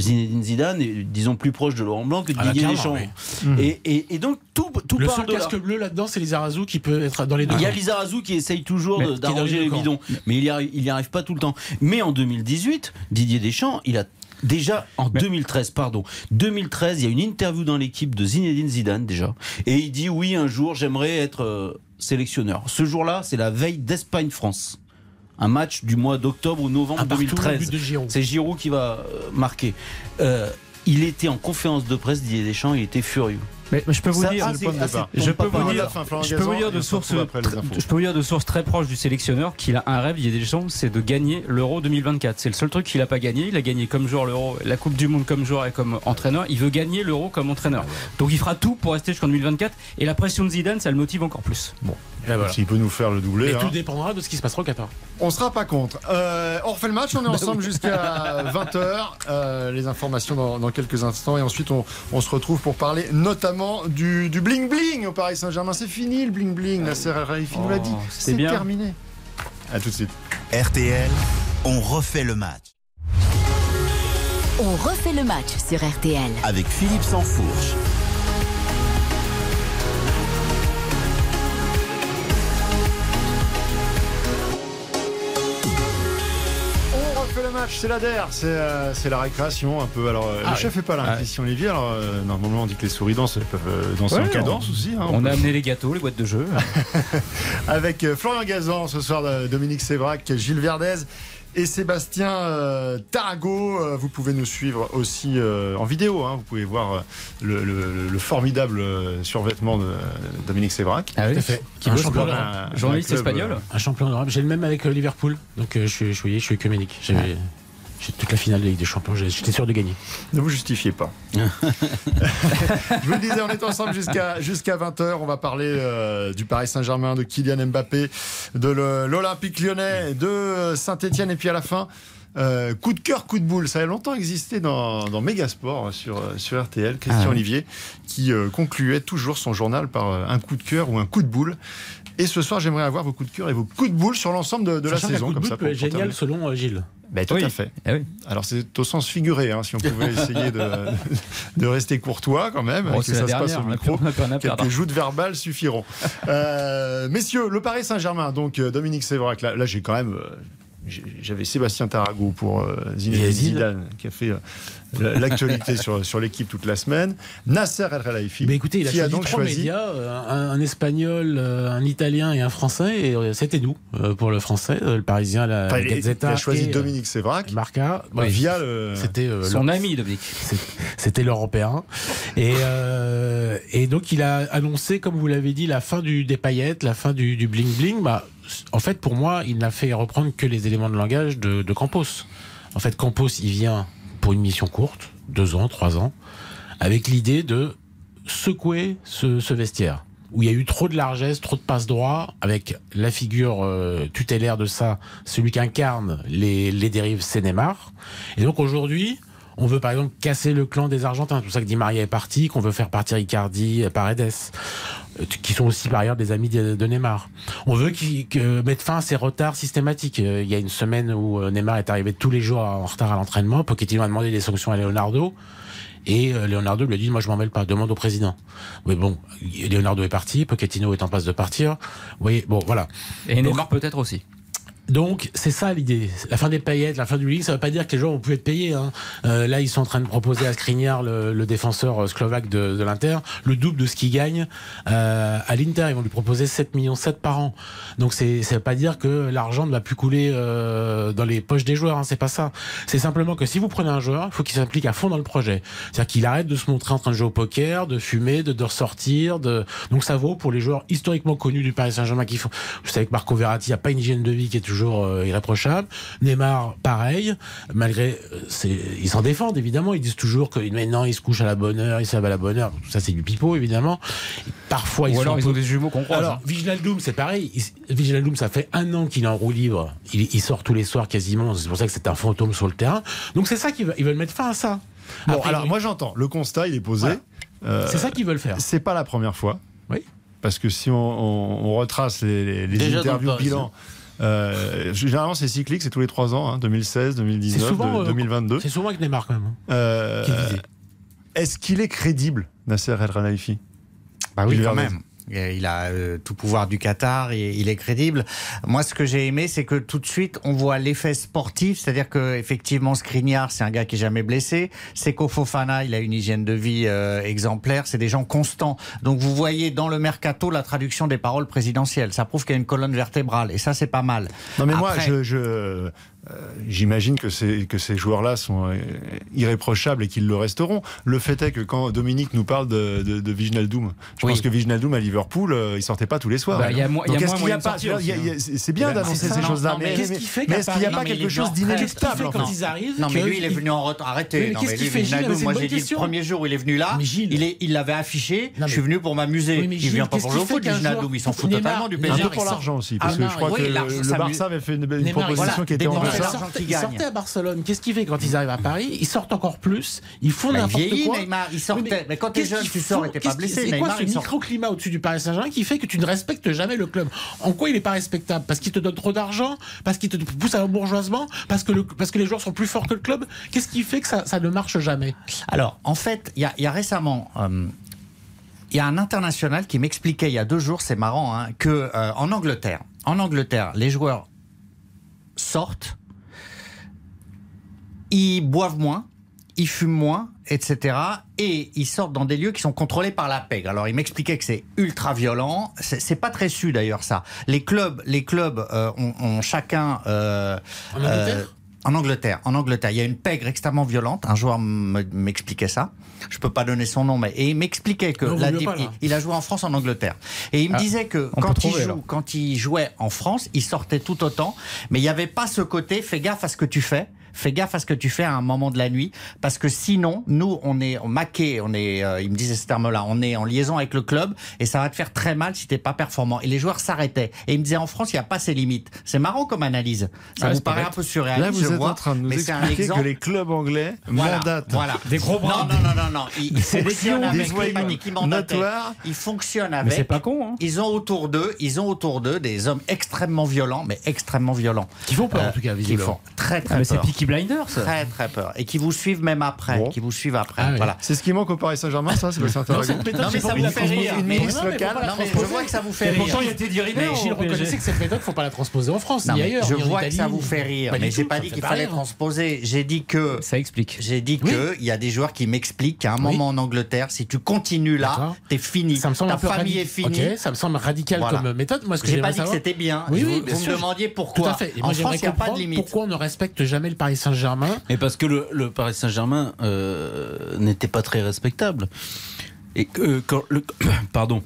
Zinedine Zidane est disons plus proche de Laurent Blanc que de Ah, Didier Deschamps oui. et, et- et donc tout, tout Le part seul de là casque bleu là-dedans, c'est Lizarazu qui peut être dans les deux. il y a. Lizarazu qui essaye toujours d'arranger les bidons, mais il n'y arrive, arrive pas tout le temps. Mais en 2018, Didier Deschamps, il a déjà en 2013, pardon, 2013, il y a une interview dans l'équipe de Zinedine Zidane déjà, et il dit oui un jour j'aimerais être euh, sélectionneur. Ce jour-là, c'est la veille d'Espagne-France, un match du mois d'octobre ou novembre Un partout, le 2013. but de Giroud. C'est Giroud qui va euh, marquer. Euh, il était en conférence de presse, Didier Deschamps, il était furieux. Mais je peux vous Ça, dire, ah, ah, je peux vous dire, je peux vous dire de infos. je peux vous dire de sources très proches du sélectionneur qu'il a un rêve, Didier Deschamps, c'est de gagner l'Euro 2024. C'est le seul truc qu'il a pas gagné. Il a gagné comme joueur l'Euro, la Coupe du Monde comme joueur et comme entraîneur. Il veut gagner l'Euro comme entraîneur. Donc il fera tout pour rester jusqu'en 2024. Et la pression de Zidane, ça le motive encore plus. Voilà. S'il peut nous faire le doublé. Et hein. tout dépendra de ce qui se passera au Qatar. On sera pas contre. Euh, on refait le match, on est ensemble jusqu'à 20h. les informations dans, dans quelques instants. Et ensuite, on, on se retrouve pour parler notamment du, du bling bling au Paris Saint-Germain. C'est fini le bling bling. Nasser El Khelaifi nous l'a dit. Oh, C'est c'était bien. terminé. À tout de suite. RTL, on refait le match On refait le match sur RTL. avec Philippe Sansfourche. Le match, c'est la DER, c'est euh, c'est la récréation un peu. Alors, euh, Ah le chef est pas là, Ah. Christian Olivier. Alors, euh, normalement, on dit que les souris dansent, elles peuvent danser Ouais, en cadence aussi. hein. On a amené les gâteaux, les boîtes de jeu. avec Florian Gazan ce soir, Dominique Sévrac, Gilles Verdez et Sébastien euh, Tarago. Euh, Vous pouvez nous suivre aussi euh, en vidéo. hein. Vous pouvez voir euh, le, le- le formidable survêtement de Dominique Sévrac. Ah oui. Tout à fait. Qui Un champion d'Europe. Journaliste espagnol. Un champion d'Europe. J'ai le même avec Liverpool. Donc euh, je suis, je, suis, je suis œcuménique. J'ai toute la finale de Ligue des Champions. J'étais sûr de gagner. Ne vous justifiez pas. Je vous le disais, on est ensemble jusqu'à jusqu'à 20h. On va parler euh, du Paris Saint-Germain, de Kylian Mbappé, de l'Olympique lyonnais, de Saint-Etienne. Et puis à la fin, euh, coup de cœur, coup de boule. Ça a longtemps existé dans, dans Megasport sur, euh, sur RTL. Christian Ah ouais. Olivier qui euh, concluait toujours son journal par euh, un coup de cœur ou un coup de boule. Et ce soir, j'aimerais avoir vos coups de cœur et vos coups de boule sur l'ensemble de, de la saison. coup de Comme boule ça, peut être pour génial terminer. selon euh, Gilles. Ben, tout Oui. à fait. Ah oui. Alors c'est au sens figuré, hein, si on pouvait essayer de, de rester courtois quand même, Oh, que ça se passe au micro. Quelques joutes verbales suffiront. Euh, messieurs, le Paris Saint-Germain, donc Dominique Sévrac, là, là, j'ai quand même... j'avais Sébastien Tarago pour euh, Zinedine. Zidane qui a fait euh, l'actualité sur, sur l'équipe toute la semaine. Nasser El Khelaifi Mais écoutez, il a qui choisi a donc trois choisi médias, euh, un, un espagnol, un italien et un français. Et c'était nous pour le français, le parisien, la Enfin, il a choisi et, Dominique Sévrac Marca. Ouais, via le... C'était euh, Son leur- ami, Dominique. c'était l'européen. Et, euh, et donc il a annoncé, comme vous l'avez dit, la fin du, des paillettes, la fin du, du bling bling. Bah, en fait, pour moi, il n'a fait reprendre que les éléments de langage de, Campos. En fait, Campos, il vient pour une mission courte, deux ans, trois ans, avec l'idée de secouer ce, vestiaire où il y a eu trop de largesse, trop de passe droit, avec la figure euh, tutélaire de ça, celui qui incarne les, dérives, c'est Neymar. Et donc aujourd'hui, on veut par exemple casser le clan des Argentins. Pour ça que Di Maria est parti, qu'on veut faire partir Icardi, Paredes, qui sont aussi par ailleurs des amis de, de Neymar. On veut qu'il que, mettre fin à ces retards systématiques. Euh, Il y a une semaine où euh, Neymar est arrivé tous les jours en retard à l'entraînement. Pochettino a demandé des sanctions à Leonardo. Et euh, Leonardo lui a dit, moi je m'en mêle pas, demande au président. Mais bon, Leonardo est parti, Pochettino est en passe de partir. Vous voyez, bon voilà. Et Neymar peut-être aussi. Donc c'est ça l'idée. La fin des paillettes, la fin du league, ça veut pas dire que les joueurs vont plus être payés. Hein. Euh, là, ils sont en train de proposer à Skriniar, le, le défenseur euh, slovaque de, de l'Inter, le double de ce qu'il gagne euh, à l'Inter. Ils vont lui proposer 7 millions 7 par an. Donc ça veut pas dire que l'argent ne va plus couler euh, dans les poches des joueurs. Hein. C'est pas ça. C'est simplement que si vous prenez un joueur, il faut qu'il s'implique à fond dans le projet. C'est-à-dire qu'il arrête de se montrer en train de jouer au poker, de fumer, de, de ressortir. De... Donc ça vaut pour les joueurs historiquement connus du Paris Saint-Germain qui font. Je sais que Marco Verratti, il n'y a pas une hygiène de vie qui est toujours toujours euh, irréprochable. Neymar, pareil. Malgré, euh, ils s'en défendent évidemment. Ils disent toujours que maintenant ils se couchent à la bonne heure, ils savent à la bonne heure. Tout ça, c'est du pipeau évidemment. Parfois, ils Ou sont alors un ils peu- ont des jumeaux qu'on croise. alors, hein. C'est pareil. Il- Viginaldoum, ça fait un an qu'il est en roue libre. Il, il sort tous les soirs quasiment. C'est pour ça que c'est un fantôme sur le terrain. Donc c'est ça qu'ils veulent, ils veulent mettre fin à ça. Bon, Après, alors moi j'entends, le constat il est posé. Voilà. Euh, c'est ça qu'ils veulent faire. C'est pas la première fois. Oui. Parce que si on, on- on retrace les, les- interviews bilan, euh, généralement c'est cyclique, c'est tous les trois ans, hein, 2016, 2019, C'est souvent, de- euh, 2022. C'est souvent avec Neymar quand même. hein, Euh, qui disait. Est-ce qu'il est crédible, Nasser El Khelaifi? Bah oui, quand même. Et Il a euh, tout pouvoir du Qatar, et il est crédible. Moi, ce que j'ai aimé, c'est que tout de suite, on voit l'effet sportif, c'est-à-dire que effectivement, Skriniar, c'est un gars qui est jamais blessé. Seko Fofana, il a une hygiène de vie euh, exemplaire. C'est des gens constants. Donc, vous voyez dans le mercato la traduction des paroles présidentielles. Ça prouve qu'il y a une colonne vertébrale, et ça, c'est pas mal. Non mais moi, je, je, euh, j'imagine que ces, que ces joueurs-là sont euh, irréprochables et qu'ils le resteront. Le fait est que quand Dominique nous parle de, de, je Oui. pense que Viginaldoum à Liverpool, euh, il sortait pas tous les soirs. Bah, C'est bien ça. ces choses-là, mais, mais qu'est-ce qui fait mais est-ce qu'il n'y a pas quelque chose d'inéluctable Qu'est-ce en qui fait fait quand ils arrivent Non, mais que lui, il est venu en retard. Arrêtez. Mais non, lui, fait, Gilles Wijnaldum, C'est une moi, j'ai dit le premier jour où il est venu là, il l'avait affiché. Je suis venu pour m'amuser. Il Gilles, vient pas pour le foot, joueur- Il s'en fout totalement du un PSG. peu Neymar, pour l'argent aussi, parce Ah que non, je crois que le ça Barça avait fait une, proposition qui était en bons Neymar, deçà. il l'argent sortait- qu'il il gagne. sortait à Barcelone. Qu'est-ce qu'il fait quand ils arrivent à Paris? Ils sortent encore plus. Ils font n'importe quoi. Neymar. Il sortait. Mais quand t'es jeune, tu sors et t'es pas blessé. C'est quoi ce microclimat au-dessus du Paris Saint-Germain qui fait que tu ne respectes jamais le club? En quoi il n'est pas respectable? Parce qu'il te donne trop d'argent? Parce qu'il te pousse à l'embourgeoisement? Parce que le- parce que les joueurs sont plus forts que le club? Qu'est-ce qui fait que ça, ça ne marche jamais? Alors, en fait, il y a, il y a récemment. euh, il y a un international qui m'expliquait il y a deux jours, c'est marrant, hein, que euh, en Angleterre, en Angleterre, les joueurs sortent, ils boivent moins, ils fument moins, etc. Et ils sortent dans des lieux qui sont contrôlés par la PEG. Alors, il m'expliquait que c'est ultra violent. C'est pas très su d'ailleurs ça. Les clubs, les clubs euh, ont, ont chacun. euh, En Angleterre euh, en Angleterre, en Angleterre, il y a une pègre extrêmement violente. Un joueur me- m'expliquait ça. Je peux pas donner son nom, mais et il m'expliquait que Non, la- pas, il, il a joué en France, en Angleterre, et il me Ah, disait que quand il, trouver, joue, quand il jouait en France, il sortait tout autant, mais il n'y avait pas ce côté. Fais gaffe à ce que tu fais. Fais gaffe à ce que tu fais à un moment de la nuit, parce que sinon, nous, on est maqué, on est, euh, il me disait ce terme-là, on est en liaison avec le club, et ça va te faire très mal si t'es pas performant. Et les joueurs s'arrêtaient. Et il me disait en France, il n'y a pas ces limites. C'est marrant comme analyse. Ça Ouais, vous paraît un peu surréaliste. Là, vous je êtes vois, en train de nous mais c'est un expliquer exemple. que les clubs anglais Voilà, mandatent. Voilà. Des gros bras. Non, non, non, non, non. Ils, ils C'est des fonctionnent avec. des Il m'a dit voyous qu'ils mandataient. notoires. Ils fonctionnent Mais avec. c'est pas con, hein. Ils ont autour d'eux, ils ont autour d'eux des hommes extrêmement violents, mais extrêmement violents. Qui font peur Euh, en tout cas, Qui visiblement. font très très Ah, mais c'est peur. Peaky Blinders. Très très peur. Et qui vous suivent même après. Bon. Qui vous suivent après. Ah oui. Voilà. C'est ce qui manque au Paris Saint-Germain, ça C'est cette méthode, Non, mais ça vous la fait rire. Une milice locale. Non, mais je vois que ça vous fait rire. pourtant, il y a Teddy Riner Mais au Gilles PSG. reconnaissait que cette méthode, faut pas la transposer en France, ni ailleurs. je vois que ça vous fait rire, mais j'ai pas dit qu'il fallait transposer. J'ai dit que Ça explique. j'ai dit que il y a des joueurs qui m'expliquent qu'à un moment en Angleterre, si tu continues là, t'es fini. Ça me semble Ta un peu famille est finie. Ça me semble radical comme méthode. Moi, ce que J'ai pas dit que c'était bien. Oui, oui, vous, me demandiez pourquoi. en France, il n'y a pas de limite. pourquoi on ne respecte jamais le Paris Saint-Germain. Mais parce que le, le Paris Saint-Germain euh, n'était pas très respectable. Et que, euh, quand le, pardon,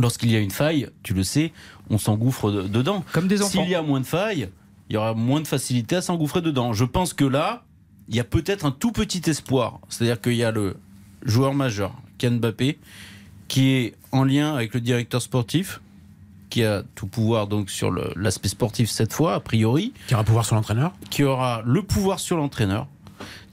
lorsqu'il y a une faille, tu le sais, on s'engouffre de- dedans. Comme des enfants. S'il y a moins de failles, il y aura moins de facilité à s'engouffrer dedans. Je pense que là, il y a peut-être un tout petit espoir. C'est-à-dire qu'il y a le joueur majeur, Ken Mbappé, qui est en lien avec le directeur sportif, qui a tout pouvoir donc sur l'aspect sportif cette fois, a priori Qui aura pouvoir sur l'entraîneur. qui aura le pouvoir sur l'entraîneur.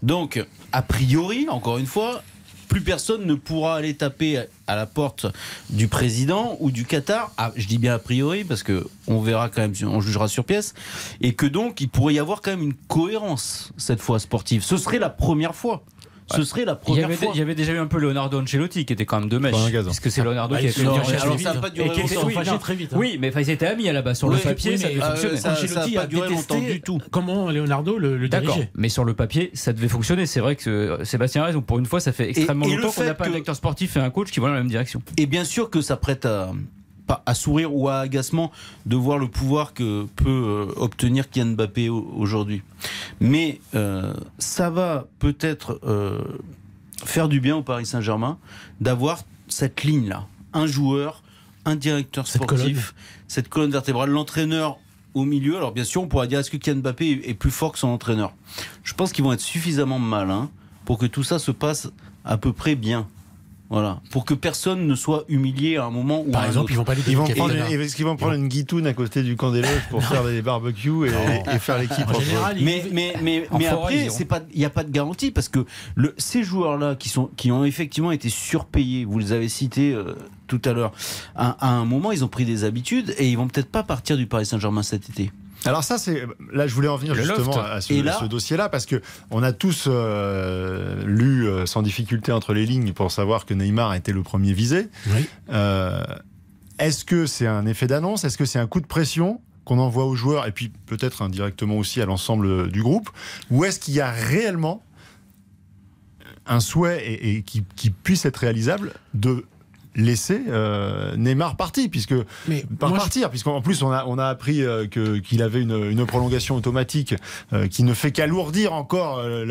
Donc, a priori, encore une fois, plus personne ne pourra aller taper à la porte du président ou du Qatar. Ah, je dis bien a priori parce que on verra quand même, on jugera sur pièce, et que donc il pourrait y avoir quand même une cohérence cette fois sportive. Ce serait la première fois. Ce serait la Il y, première avait, fois. il y avait déjà eu un peu Leonardo Ancelotti qui était quand même de mèche. Pas un gazon. Puisque c'est Leonardo Ah, qui a il fait à la vite, ça n'a hein. pas duré Et qui était- longtemps. oui, non. très vite. hein. Oui, mais enfin, ils étaient amis à la base. Sur le papier, oui, ça mais, devait euh, fonctionner. ça- Ancelotti a pas a duré détesté longtemps du tout. Comment Leonardo le, le D'accord, dirigeait. mais sur le papier, ça devait fonctionner. C'est vrai que euh, Sébastien a raison. Pour une fois, ça fait extrêmement et longtemps qu'on n'a pas un que- directeur sportif et un coach qui vont dans la même direction. Et bien sûr que ça prête à, pas à sourire ou à agacement de voir le pouvoir que peut euh, obtenir Kylian Mbappé au- aujourd'hui. Mais euh, ça va peut-être euh, faire du bien au Paris Saint-Germain d'avoir cette ligne-là. Un joueur, un directeur Cette sportif, colonne. cette colonne vertébrale, l'entraîneur au milieu, alors bien sûr, on pourra dire est-ce que Kylian Mbappé est plus fort que son entraîneur? Je pense qu'ils vont être suffisamment malins pour que tout ça se passe à peu près bien. Voilà, pour que personne ne soit humilié à un moment où Par exemple, ils vont pas les Ils vont prendre, est-ce qu'ils vont prendre une guitoune à côté du camp des loges pour faire des barbecues et, et faire l'équipe Mais, mais, mais, En mais après, il n'y a pas de garantie parce que le, ces joueurs-là qui sont, qui ont effectivement été surpayés, vous les avez cités euh, tout à l'heure, à, à un moment, ils ont pris des habitudes et ils vont peut-être pas partir du Paris Saint-Germain cet été. Alors ça, c'est là, je voulais en venir Le justement loft. à ce, Et là- ce dossier-là parce que on a tous euh, lu euh, sans difficulté entre les lignes pour savoir que Neymar était le premier visé. Oui. Euh, Est-ce que c'est un effet d'annonce? Est-ce que c'est un coup de pression qu'on envoie aux joueurs et puis peut-être indirectement aussi à l'ensemble du groupe? Ou est-ce qu'il y a réellement un souhait et, et qui, qui puisse être réalisable de laisser euh, Neymar partir puisque Mais par moi, je- partir, puisqu'en plus on a, on a appris euh, que- qu'il avait une, une prolongation automatique euh, qui ne fait qu'alourdir encore euh,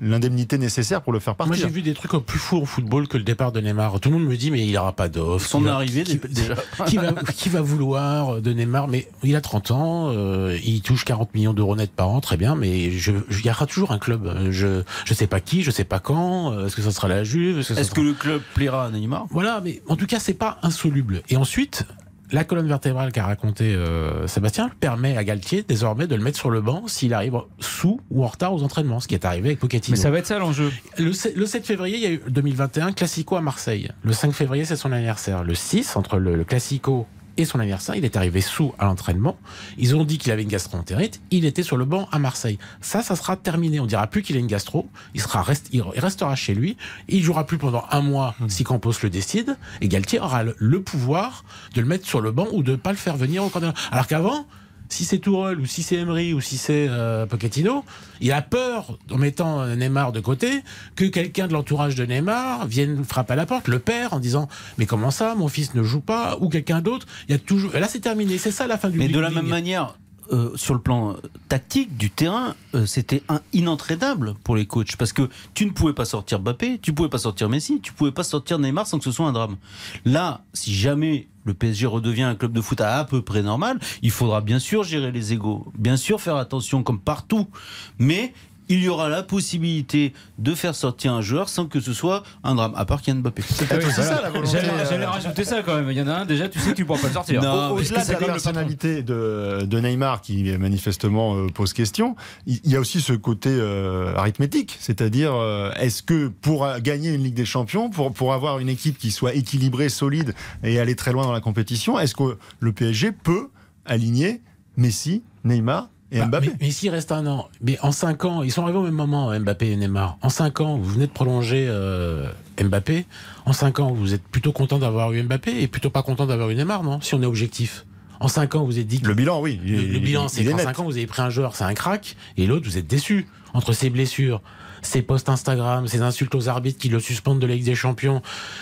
l'indemnité nécessaire pour le faire Moi, partir. j'ai vu des trucs plus fous au football que le départ de Neymar. Tout le monde me dit, mais il n'aura pas d'offre. Son arrivée, qui- déjà. qui, va, qui va vouloir de Neymar? Mais il a 30 ans, euh, il touche 40 millions d'euros net par an, très bien, mais je, je- il y aura toujours un club. Je ne sais pas qui, je sais pas quand. Est-ce que ça sera la Juve? Est-ce sera- que le club plaira à Neymar? Voilà, mais en tout cas, c'est pas insoluble. Et ensuite, la colonne vertébrale qu'a raconté euh, Sébastien permet à Galtier désormais de le mettre sur le banc s'il arrive sous ou en retard aux entraînements, ce qui est arrivé avec Pochettino. Mais ça va être ça l'enjeu. Le, se- le 7 février, il y a eu 2021, Classico à Marseille. Le 5 février, c'est son anniversaire. Le 6, entre le, le Classico et son anniversaire, il est arrivé sous à l'entraînement. Ils ont dit qu'il avait une gastroentérite. Il était sur le banc à Marseille. Ça, ça sera terminé. On dira plus qu'il a une gastro. Il sera reste, il restera chez lui. Il jouera plus pendant un mois si Campos le décide. Et Galtier aura le, le pouvoir de le mettre sur le banc ou de pas le faire venir au d'entraînement. Alors qu'avant, si c'est Tourelle ou si c'est Emery ou si c'est euh, Pochettino, il a peur, en mettant Neymar de côté, que quelqu'un de l'entourage de Neymar vienne frapper à la porte, le père, en disant Mais comment ça, mon fils ne joue pas Ou quelqu'un d'autre. Il y a toujours. et Là, c'est terminé. C'est ça la fin du Mais de la même manière, euh, sur le plan euh, tactique du terrain, euh, c'était inentraînable pour les coachs parce que tu ne pouvais pas sortir Mbappé, tu pouvais pas sortir Messi, tu pouvais pas sortir Neymar sans que ce soit un drame. Là, si jamais le PSG redevient un club de foot à, à peu près normal, il faudra bien sûr gérer les égaux, bien sûr faire attention comme partout, mais il y aura la possibilité de faire sortir un joueur sans que ce soit un drame, à part Kylian Mbappé. C'est peut-être aussi ça la volonté. J'allais euh, j'allais rajouter ça quand même. Il y en a un déjà, tu sais que tu pourras pas le sortir. Au-delà de la c'est personnalité de, de Neymar qui manifestement euh, pose question, il il y a aussi ce côté euh, arithmétique, c'est-à-dire euh, est-ce que pour gagner une Ligue des Champions, pour, pour avoir une équipe qui soit équilibrée, solide et aller très loin dans la compétition, est-ce que le PSG peut aligner Messi, Neymar et Bah, Mbappé mais, mais s'il reste un an, mais en 5 ans, ils sont arrivés au même moment, Mbappé et Neymar. En 5 ans, vous venez de prolonger euh, Mbappé. En 5 ans, vous êtes plutôt content d'avoir eu Mbappé et plutôt pas content d'avoir eu Neymar, non Si on est objectif. En 5 ans, vous êtes dit que Le bilan, oui. le, bilan, il c'est est qu'en net. 5 ans, vous avez pris un joueur, c'est un crack, et l'autre, vous êtes déçu. Entre ses blessures, ses posts Instagram, ses insultes aux arbitres qui le suspendent de la Ligue des Champions,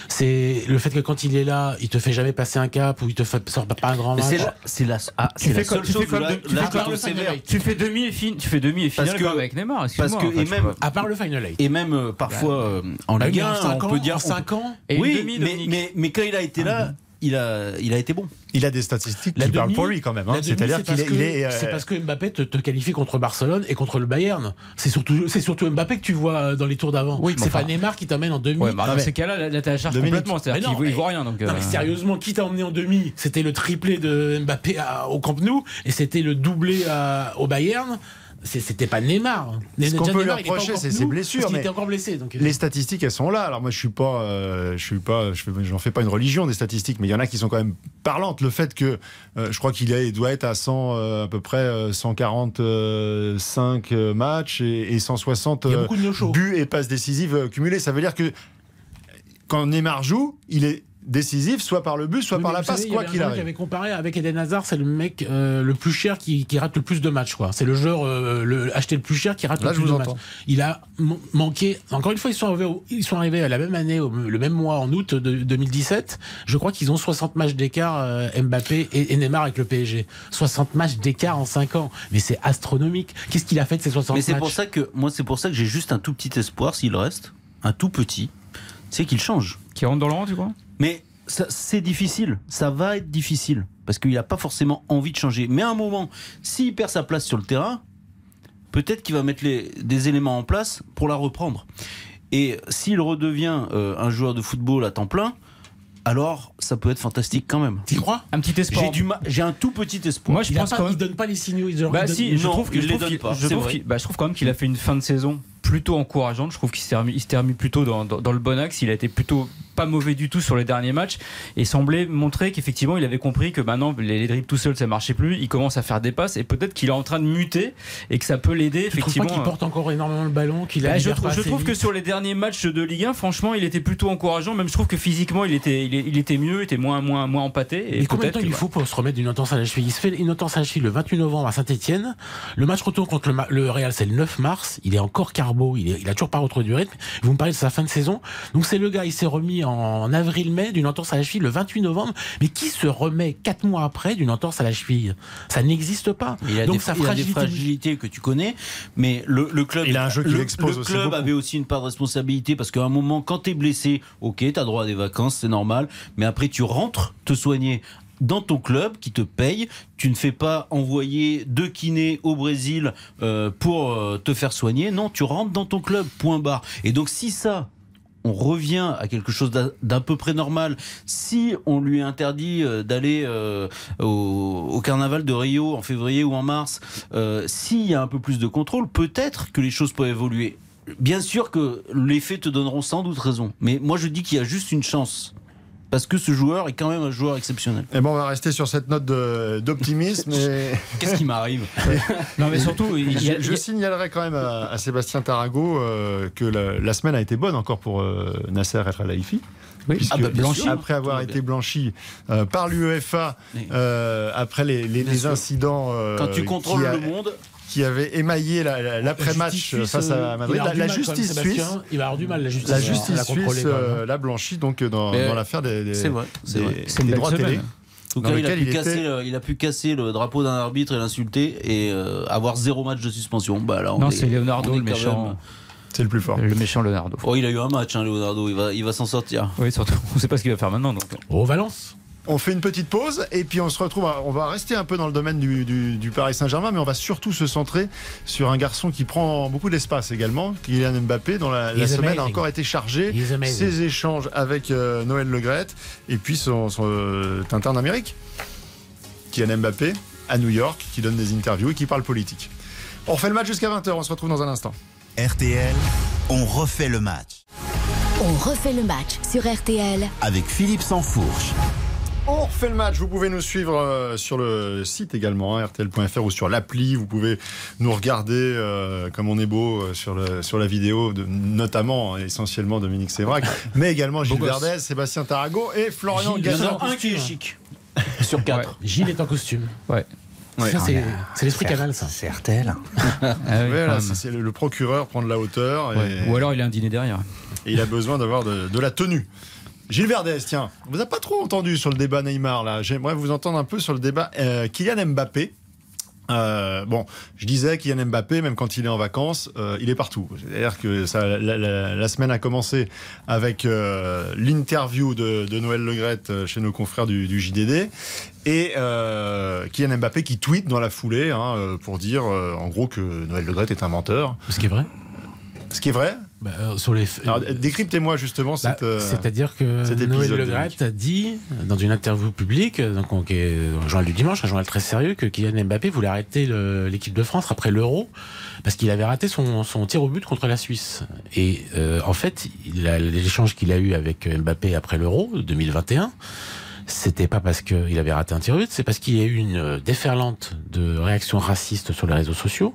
c'est le fait que quand il est là, il te fait jamais passer un cap ou il te fait, sort pas un grand match. c'est la, c'est la, ah, Tu c'est la fais comme- seule tu fais chose où comme là, de- tu là, fais sévère. Tu fais demi et fin, tu fais demi et finale avec Neymar. parce excuse-moi, que- et même-. À part le Final Eight. Et même euh, parfois euh, en Bah Ligue oui, 1, en 5 on ans, peut dire. en 5 ans. Oui, mais quand il a été là, il a, il a été bon. Il a des statistiques La qui parlent pour lui quand même. hein. C'est-à-dire c'est qu'il parce est, que- il est, euh, c'est parce que Mbappé te, te qualifie contre Barcelone et contre le Bayern. C'est surtout, c'est surtout Mbappé que tu vois euh, dans les tours d'avant. Oui, c'est enfin- pas Neymar qui t'amène en demi. Ouais, bah, Non, dans mais- ces cas-là, là, t'as la charge complètement. C'est-à-dire Mais non, qu'il mais- voit rien. Donc, Non mais euh, sérieusement, qui t'a emmené en demi? C'était le triplé de Mbappé à- au Camp Nou et c'était le doublé à- au Bayern. C'était pas Neymar. Ce qu'on peut lui il reprocher, c'est ses blessures, Parce qu'il mais était encore blessé. Donc, euh, Les statistiques, elles sont là. Alors moi, je suis pas, euh, je suis pas, je fais, pas une religion des statistiques, mais il y en a qui sont quand même parlantes. Le fait que, euh, je crois qu'il il doit être à 100, euh, à peu près euh, 145 euh, matchs et, et 160 il y a euh, beaucoup de no-show. buts et passes décisives cumulées. Ça veut dire que quand Neymar joue, il est décisif, soit par le but, soit Oui, par mais la savez, passe, quoi qu'il arrive. avait comparé avec Eden Hazard, c'est le mec euh, le plus cher qui, qui rate le plus de matchs. quoi. C'est le joueur euh, le, acheté le plus cher qui rate Là, le plus de matchs. entends. Il a m- manqué. Encore une fois, ils sont arrivés, au- ils sont arrivés à la même année, au- le même mois, en août de 2017. Je crois qu'ils ont 60 matchs d'écart, euh, Mbappé et, et Neymar avec le PSG. 60 matchs d'écart en 5 ans. Mais c'est astronomique. Qu'est-ce qu'il a fait de ces 60 Mais matchs c'est pour ça que moi, c'est pour ça que j'ai juste un tout petit espoir s'il reste, un tout petit, c'est qu'il change. Qui rentre dans le rang, tu crois? Mais c'est difficile. Ça va être difficile parce qu'il n'a pas forcément envie de changer. Mais à un moment, s'il perd sa place sur le terrain, peut-être qu'il va mettre les, des éléments en place pour la reprendre. Et s'il redevient euh, un joueur de football à temps plein, alors ça peut être fantastique quand même. Tu crois? Un petit espoir. J'ai du ma- j'ai un tout petit espoir. Moi, je il, pense pas- quand il même. donne pas les signaux. Il Bah il donne- si, je non, trouve les donne qu'il- pas, je qu'il- bah, je trouve quand même qu'il a fait une fin de saison plutôt encourageante. Je trouve qu'il s'est remis, il s'était remis plutôt dans, dans- dans le bon axe. Il a été plutôt pas mauvais du tout sur les derniers matchs et semblait montrer qu'effectivement il avait compris que maintenant les, les dribbles tout seul ça marchait plus. Il commence à faire des passes et peut-être qu'il est en train de muter et que ça peut l'aider effectivement. pas qu'il porte encore énormément le ballon, qu'il a Bah, je, trouve- je trouve que sur les derniers matchs de Ligue 1, franchement, il était plutôt encourageant. Même je trouve que physiquement, il était, il, était mieux, il était moins, moins, moins empâté. Et Et combien de temps il faut pour se remettre d'une entorse à la cheville Il se fait une entorse à la cheville le 28 novembre à Saint-Etienne. Le match retour contre le, le Real, c'est le 9 mars. Il est encore carbo. Il, est, il a toujours pas retrouvé du rythme. Vous me parlez de sa fin de saison. Donc c'est le gars, il s'est remis en avril-mai d'une entorse à la cheville le 28 novembre. Mais qui se remet quatre mois après d'une entorse à la cheville? Ça n'existe pas. Il a, Donc des, sa il a des fragilité. fragilités que tu connais, mais le, le club, Il a un jeu qui le, l'expose le aussi club beaucoup. avait aussi une part de responsabilité parce qu'à un moment, quand t'es blessé, ok, t'as droit à des vacances, c'est normal, mais après tu rentres te soigner dans ton club qui te paye, tu ne fais pas envoyer deux kinés au Brésil euh, pour euh, te faire soigner, non, tu rentres dans ton club, point barre. Et donc si ça, on revient à quelque chose d'à peu près normal. Si on lui interdit euh, d'aller euh, au, au carnaval de Rio en février ou en mars, euh, s'il y a un peu plus de contrôle, peut-être que les choses peuvent évoluer. Bien sûr que les faits te donneront sans doute raison, mais moi je dis qu'il y a juste une chance. Parce que ce joueur est quand même un joueur exceptionnel. Et bon, on va rester sur cette note d'optimisme. et Qu'est-ce qui m'arrive Non, mais surtout, il y a- je, je il y a- signalerai quand même à, à Sébastien Tarago euh, que la, la semaine a été bonne encore pour euh, Nasser El Khelaifi. Oui. Ah bah, après avoir été blanchi euh, par l'UEFA euh, après les, incidents euh, Quand tu contrôles a- le monde, qui avaient émaillé la- la- l'après-match suisse, face euh, à il Madrid, la, la même, justice Sébastien. suisse, Il va avoir du mal, la justice, la à- justice la suisse euh, l'a blanchi donc dans, l'affaire des, des- c'est vrai, c'est des- des droits télé. semaine. En tout Dans cas, il a, pu il casser était- le, il a pu casser le drapeau d'un arbitre et l'insulter et euh, avoir zéro match de suspension. Bah, là, on Non, est- c'est Leonardo le méchant. même- C'est le plus fort. Le méchant Leonardo. Oh, il a eu un match, hein, Leonardo. Il va, il va s'en sortir. Oui, surtout. On ne sait pas ce qu'il va faire maintenant. Donc. Au Valence. On fait une petite pause et puis on se retrouve. à- On va rester un peu dans le domaine du, du- du Paris Saint-Germain, mais on va surtout se centrer sur un garçon qui prend beaucoup d'espace également, Kylian Mbappé, dont la, semaine a encore été chargée. Ses échanges avec euh, Noël Legrette et puis son, son, euh, Tintin d'Amérique, Kylian Mbappé à New York, qui donne des interviews et qui parle politique. On refait le match jusqu'à 20h. On se retrouve dans un instant. RTL, on refait le match On refait le match sur RTL avec Philippe Sansfourche. On refait le match. Vous pouvez nous suivre euh, sur le site également, hein, rtl.fr ou sur l'appli. Vous pouvez nous regarder euh, comme on est beau euh, sur, le, sur la vidéo, de, notamment essentiellement Dominique Sévrac, mais également Gilles. Verdez, Sébastien Tarago et Florian Gazan. un qui est chic. Sur quatre. Gilles est en costume. Ouais. C'est l'esprit canal, ça. C'est RTL. Ah oui, c'est le, le procureur prend de la hauteur et, Ouais. Ou alors il a un dîner derrière. et il a besoin d'avoir de, de la tenue. Gilles Verdez, tiens, on vous a pas trop entendu sur le débat Neymar là. J'aimerais vous entendre un peu sur le débat euh, Kylian Mbappé. Euh, bon, je disais Kylian Mbappé, même quand il est en vacances, euh, il est partout. C'est-à-dire que ça, la, la- la semaine a commencé avec euh, l'interview de, de Noël Legrette chez nos confrères du, du JDD et Kylian Mbappé qui tweet dans la foulée hein, pour dire en gros que Noël Legrette est un menteur. Ce qui est vrai. Ce qui est vrai. Bah, euh, sur les décryptez-moi justement Bah, cette. euh, C'est-à-dire que cet Noël Le a dit dans une interview publique, donc on- qui est dans le journal du dimanche, un journal très sérieux, que Kylian Mbappé voulait arrêter l'équipe de France après l'Euro parce qu'il avait raté son, son tir au but contre la Suisse. Et euh, en fait, il a- l'échange qu'il a eu avec Mbappé après l'Euro 2021. C'était pas parce qu'il avait raté un tir but, c'est parce qu'il y a eu une euh, déferlante de réactions racistes sur les réseaux sociaux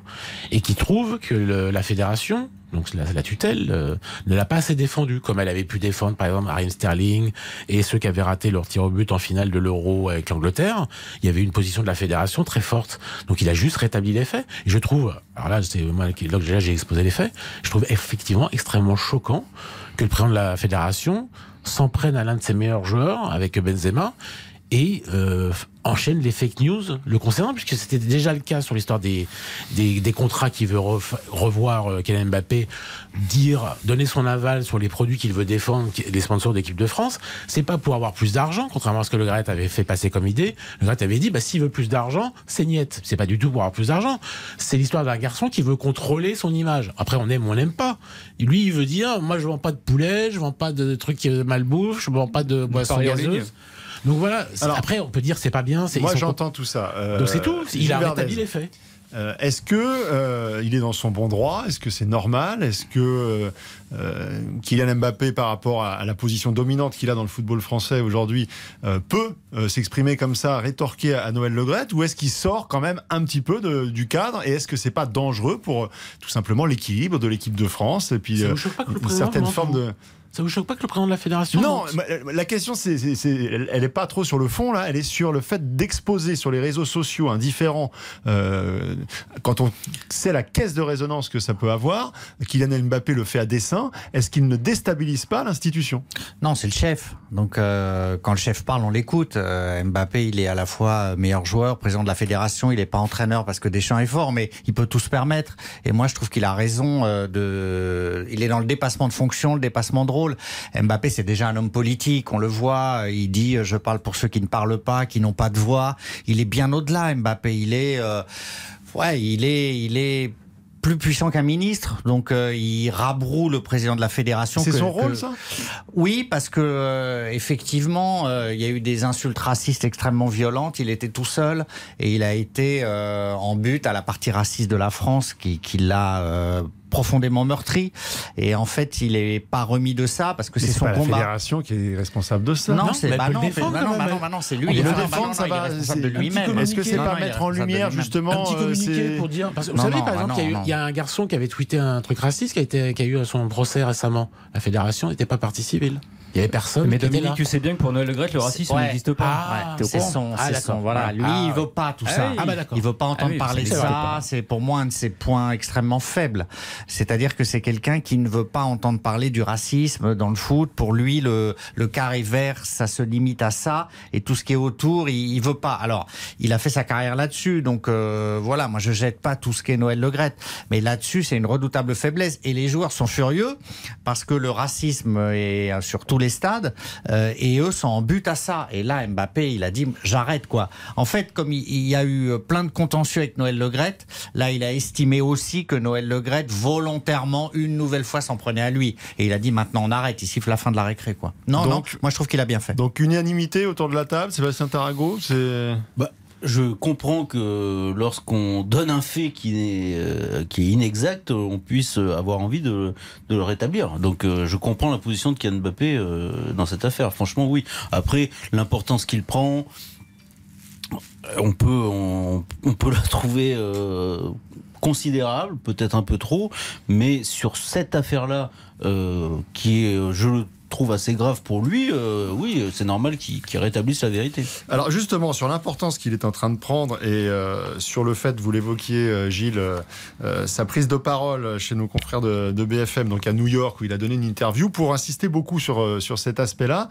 et qui trouve que le- la fédération, donc la, la tutelle, euh, ne l'a pas assez défendu, comme elle avait pu défendre par exemple Ariane Sterling et ceux qui avaient raté leur tir au but en finale de l'Euro avec l'Angleterre. Il y avait une position de la fédération très forte. Donc il a juste rétabli les faits. Je trouve, alors là, c'est moi là j'ai exposé les faits, je trouve effectivement extrêmement choquant que le président de la fédération s'en prenne à l'un de ses meilleurs joueurs avec Benzema et euh, enchaîne les fake news le concernant, puisque c'était déjà le cas sur l'histoire des, des, des, contrats qu'il veut revoir euh, Kylian Mbappé, dire, donner son aval sur les produits qu'il veut défendre, les sponsors d'équipe de France. C'est pas pour avoir plus d'argent, contrairement à ce que le Gret avait fait passer comme idée. Le Gret avait dit, bah, s'il veut plus d'argent, c'est niette. C'est pas du tout pour avoir plus d'argent. C'est l'histoire d'un garçon qui veut contrôler son image. Après, on aime ou on n'aime pas. Lui, il veut dire, moi, je vends pas de poulet, je vends pas de trucs malbouffe, je vends pas de boissons gazeuses. Donc voilà, après on peut dire c'est pas bien. Moi j'entends tout ça. Euh, Donc c'est tout, il a rétabli les faits. Euh, est-ce que euh, il est dans son bon droit? Est-ce que c'est normal? Est-ce que euh, Kylian Mbappé, par rapport à, la position dominante qu'il a dans le football français aujourd'hui, peut s'exprimer comme ça, rétorquer à, Noël Legrette Ou est-ce qu'il sort quand même un petit peu de, du cadre? Et est-ce que c'est pas dangereux pour tout simplement l'équilibre de l'équipe de France et puis une certaine forme de ça vous choque pas que le président de la fédération Non, la question, c'est, elle n'est pas trop sur le fond là. Elle est sur le fait d'exposer sur les réseaux sociaux un différent. Euh, quand on sait la caisse de résonance que ça peut avoir, Kylian Mbappé le fait à dessein. Est-ce qu'il ne déstabilise pas l'institution? Non, c'est le chef. Donc euh, quand le chef parle, on l'écoute. Euh, Mbappé, il est à la fois meilleur joueur, président de la fédération. Il n'est pas entraîneur parce que Deschamps est fort, mais il peut tout se permettre. Et moi, je trouve qu'il a raison de. Il est dans le dépassement de fonction, le dépassement de rôle. Mbappé, c'est déjà un homme politique, on le voit. Il dit je parle pour ceux qui ne parlent pas, qui n'ont pas de voix. Il est bien au-delà, Mbappé. Il est, euh, ouais, il est, il est plus puissant qu'un ministre, donc euh, il rabroue le président de la fédération. C'est son rôle, ça? Oui, parce que euh, effectivement, il y a eu des insultes racistes extrêmement violentes. Il était tout seul et il a été en but à la partie raciste de la France qui, qui l'a profondément meurtri. Et en fait, il n'est pas remis de ça parce que c'est son combat. C'est la fédération qui est responsable de ça. Non, c'est bah non, bah non, c'est lui. Il le défend, ça va. responsable de lui-même. Est-ce que c'est pas mettre en lumière justement un petit euh, communiqué pour dire Vous savez par exemple qu'il y a un garçon qui avait tweeté un truc raciste qui a été qui a eu son procès récemment. La fédération n'était pas partie civile. Il y avait personne. Mais Dominique, tu sais bien que pour Noël Le Gret, le racisme n'existe pas. Ah, c'est son, ah, son, voilà. Lui, il veut pas tout ah ça. Ah, bah, il veut pas entendre parler de ça. C'est pour moi un de ses points extrêmement faibles. C'est-à-dire que c'est quelqu'un qui ne veut pas entendre parler du racisme dans le foot. Pour lui, le, le carré vert, ça se limite à ça. Et tout ce qui est autour, il, il veut pas. Alors, il a fait sa carrière là-dessus. Donc, euh, voilà, moi, je jette pas tout ce qui est Noël Le Gret. Mais là-dessus, c'est une redoutable faiblesse. Et les joueurs sont furieux parce que le racisme est sur tous les stades euh, et eux sont en but à ça. Et là, Mbappé, il a dit j'arrête quoi. En fait, comme il, y a eu plein de contentieux avec Noël Legrette, là, il a estimé aussi que Noël Legrette volontairement une nouvelle fois s'en prenait à lui. Et il a dit maintenant on arrête, il siffle la fin de la récré quoi. Non, non, moi je trouve qu'il a bien fait. Donc unanimité autour de la table, Sébastien Tarago, c'est. Bah, je comprends que lorsqu'on donne un fait qui est, euh, est inexact, on puisse avoir envie de, le rétablir. Donc euh, je comprends la position de Kylian Mbappé euh, dans cette affaire. Franchement, oui. Après, l'importance qu'il prend, on peut, on, on peut la trouver considérable, peut-être un peu trop, mais sur cette affaire-là, qui est, je le trouve assez grave pour lui, euh, oui, c'est normal qu'il rétablisse la vérité. Alors justement, sur l'importance qu'il est en train de prendre et euh, sur le fait, vous l'évoquiez euh, Gilles, sa prise de parole chez nos confrères de, BFM, donc à New York, où il a donné une interview pour insister beaucoup sur, sur cet aspect-là,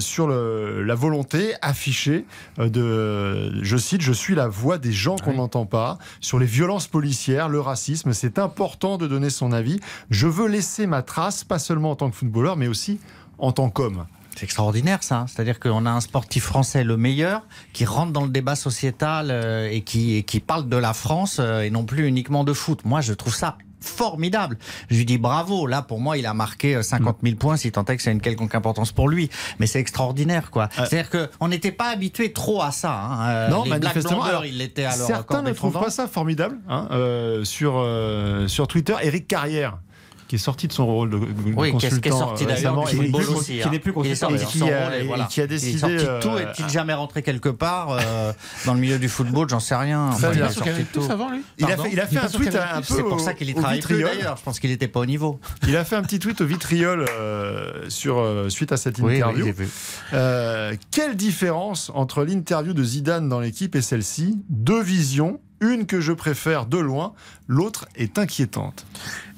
sur le, la volonté affichée de, je cite, je suis la voix des gens qu'on n'entend pas, sur les violences policières, le racisme, c'est important de donner son avis. Je veux laisser ma trace, pas seulement en tant que footballeur, mais aussi en tant qu'homme. C'est extraordinaire ça. C'est-à-dire qu'on a un sportif français le meilleur qui rentre dans le débat sociétal euh, et, qui, qui parle de la France euh, et non plus uniquement de foot. Moi, je trouve ça formidable. Je lui dis bravo. Là, pour moi, il a marqué 50 euh, 000 points, si tant est que c'est une quelconque importance pour lui. Mais c'est extraordinaire, quoi. C'est-à-dire qu'on n'était pas habitué trop à ça. Hein. Non, manifestement. Alors, il était alors certains ne trouvent pas ça formidable. Hein, sur, sur Twitter, Eric Carrière qui est sorti de son rôle de, oui, consultant qui est, sorti récemment, qui, aussi, qui n'est plus consultant, et qui, a, qui a décidé. Il est sorti de tout. Euh, Est-il jamais rentré quelque part euh, dans le milieu du football? J'en sais rien. Enfin, il, a sorti tout. Avant, lui? Il a fait, il a fait un tweet un peu. C'est pour ça qu'il y travaille plus d'ailleurs. Je pense qu'il n'était pas au niveau. Il a fait un petit tweet au vitriol euh, sur suite à cette interview. Quelle différence entre l'interview de Zidane dans l'équipe et celle-ci? Deux visions Une que je préfère de loin, l'autre est inquiétante.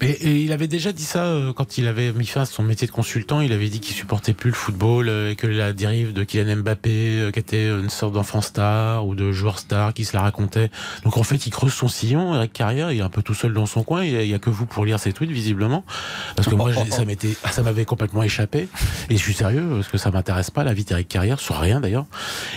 Mais et il avait déjà dit ça euh, quand il avait mis fin à son métier de consultant. Il avait dit qu'il supportait plus le football euh, et que la dérive de Kylian Mbappé, euh, qui était une sorte d'enfant star ou de joueur star, qui se la racontait. Donc en fait, il creuse son sillon. Eric Carrière, il est un peu tout seul dans son coin. Il y a, que vous pour lire ses tweets, visiblement, parce que moi, j'ai- ça m'était, ça m'avait complètement échappé. Et je suis sérieux parce que ça m'intéresse pas la vie d'Eric Carrière sur rien d'ailleurs.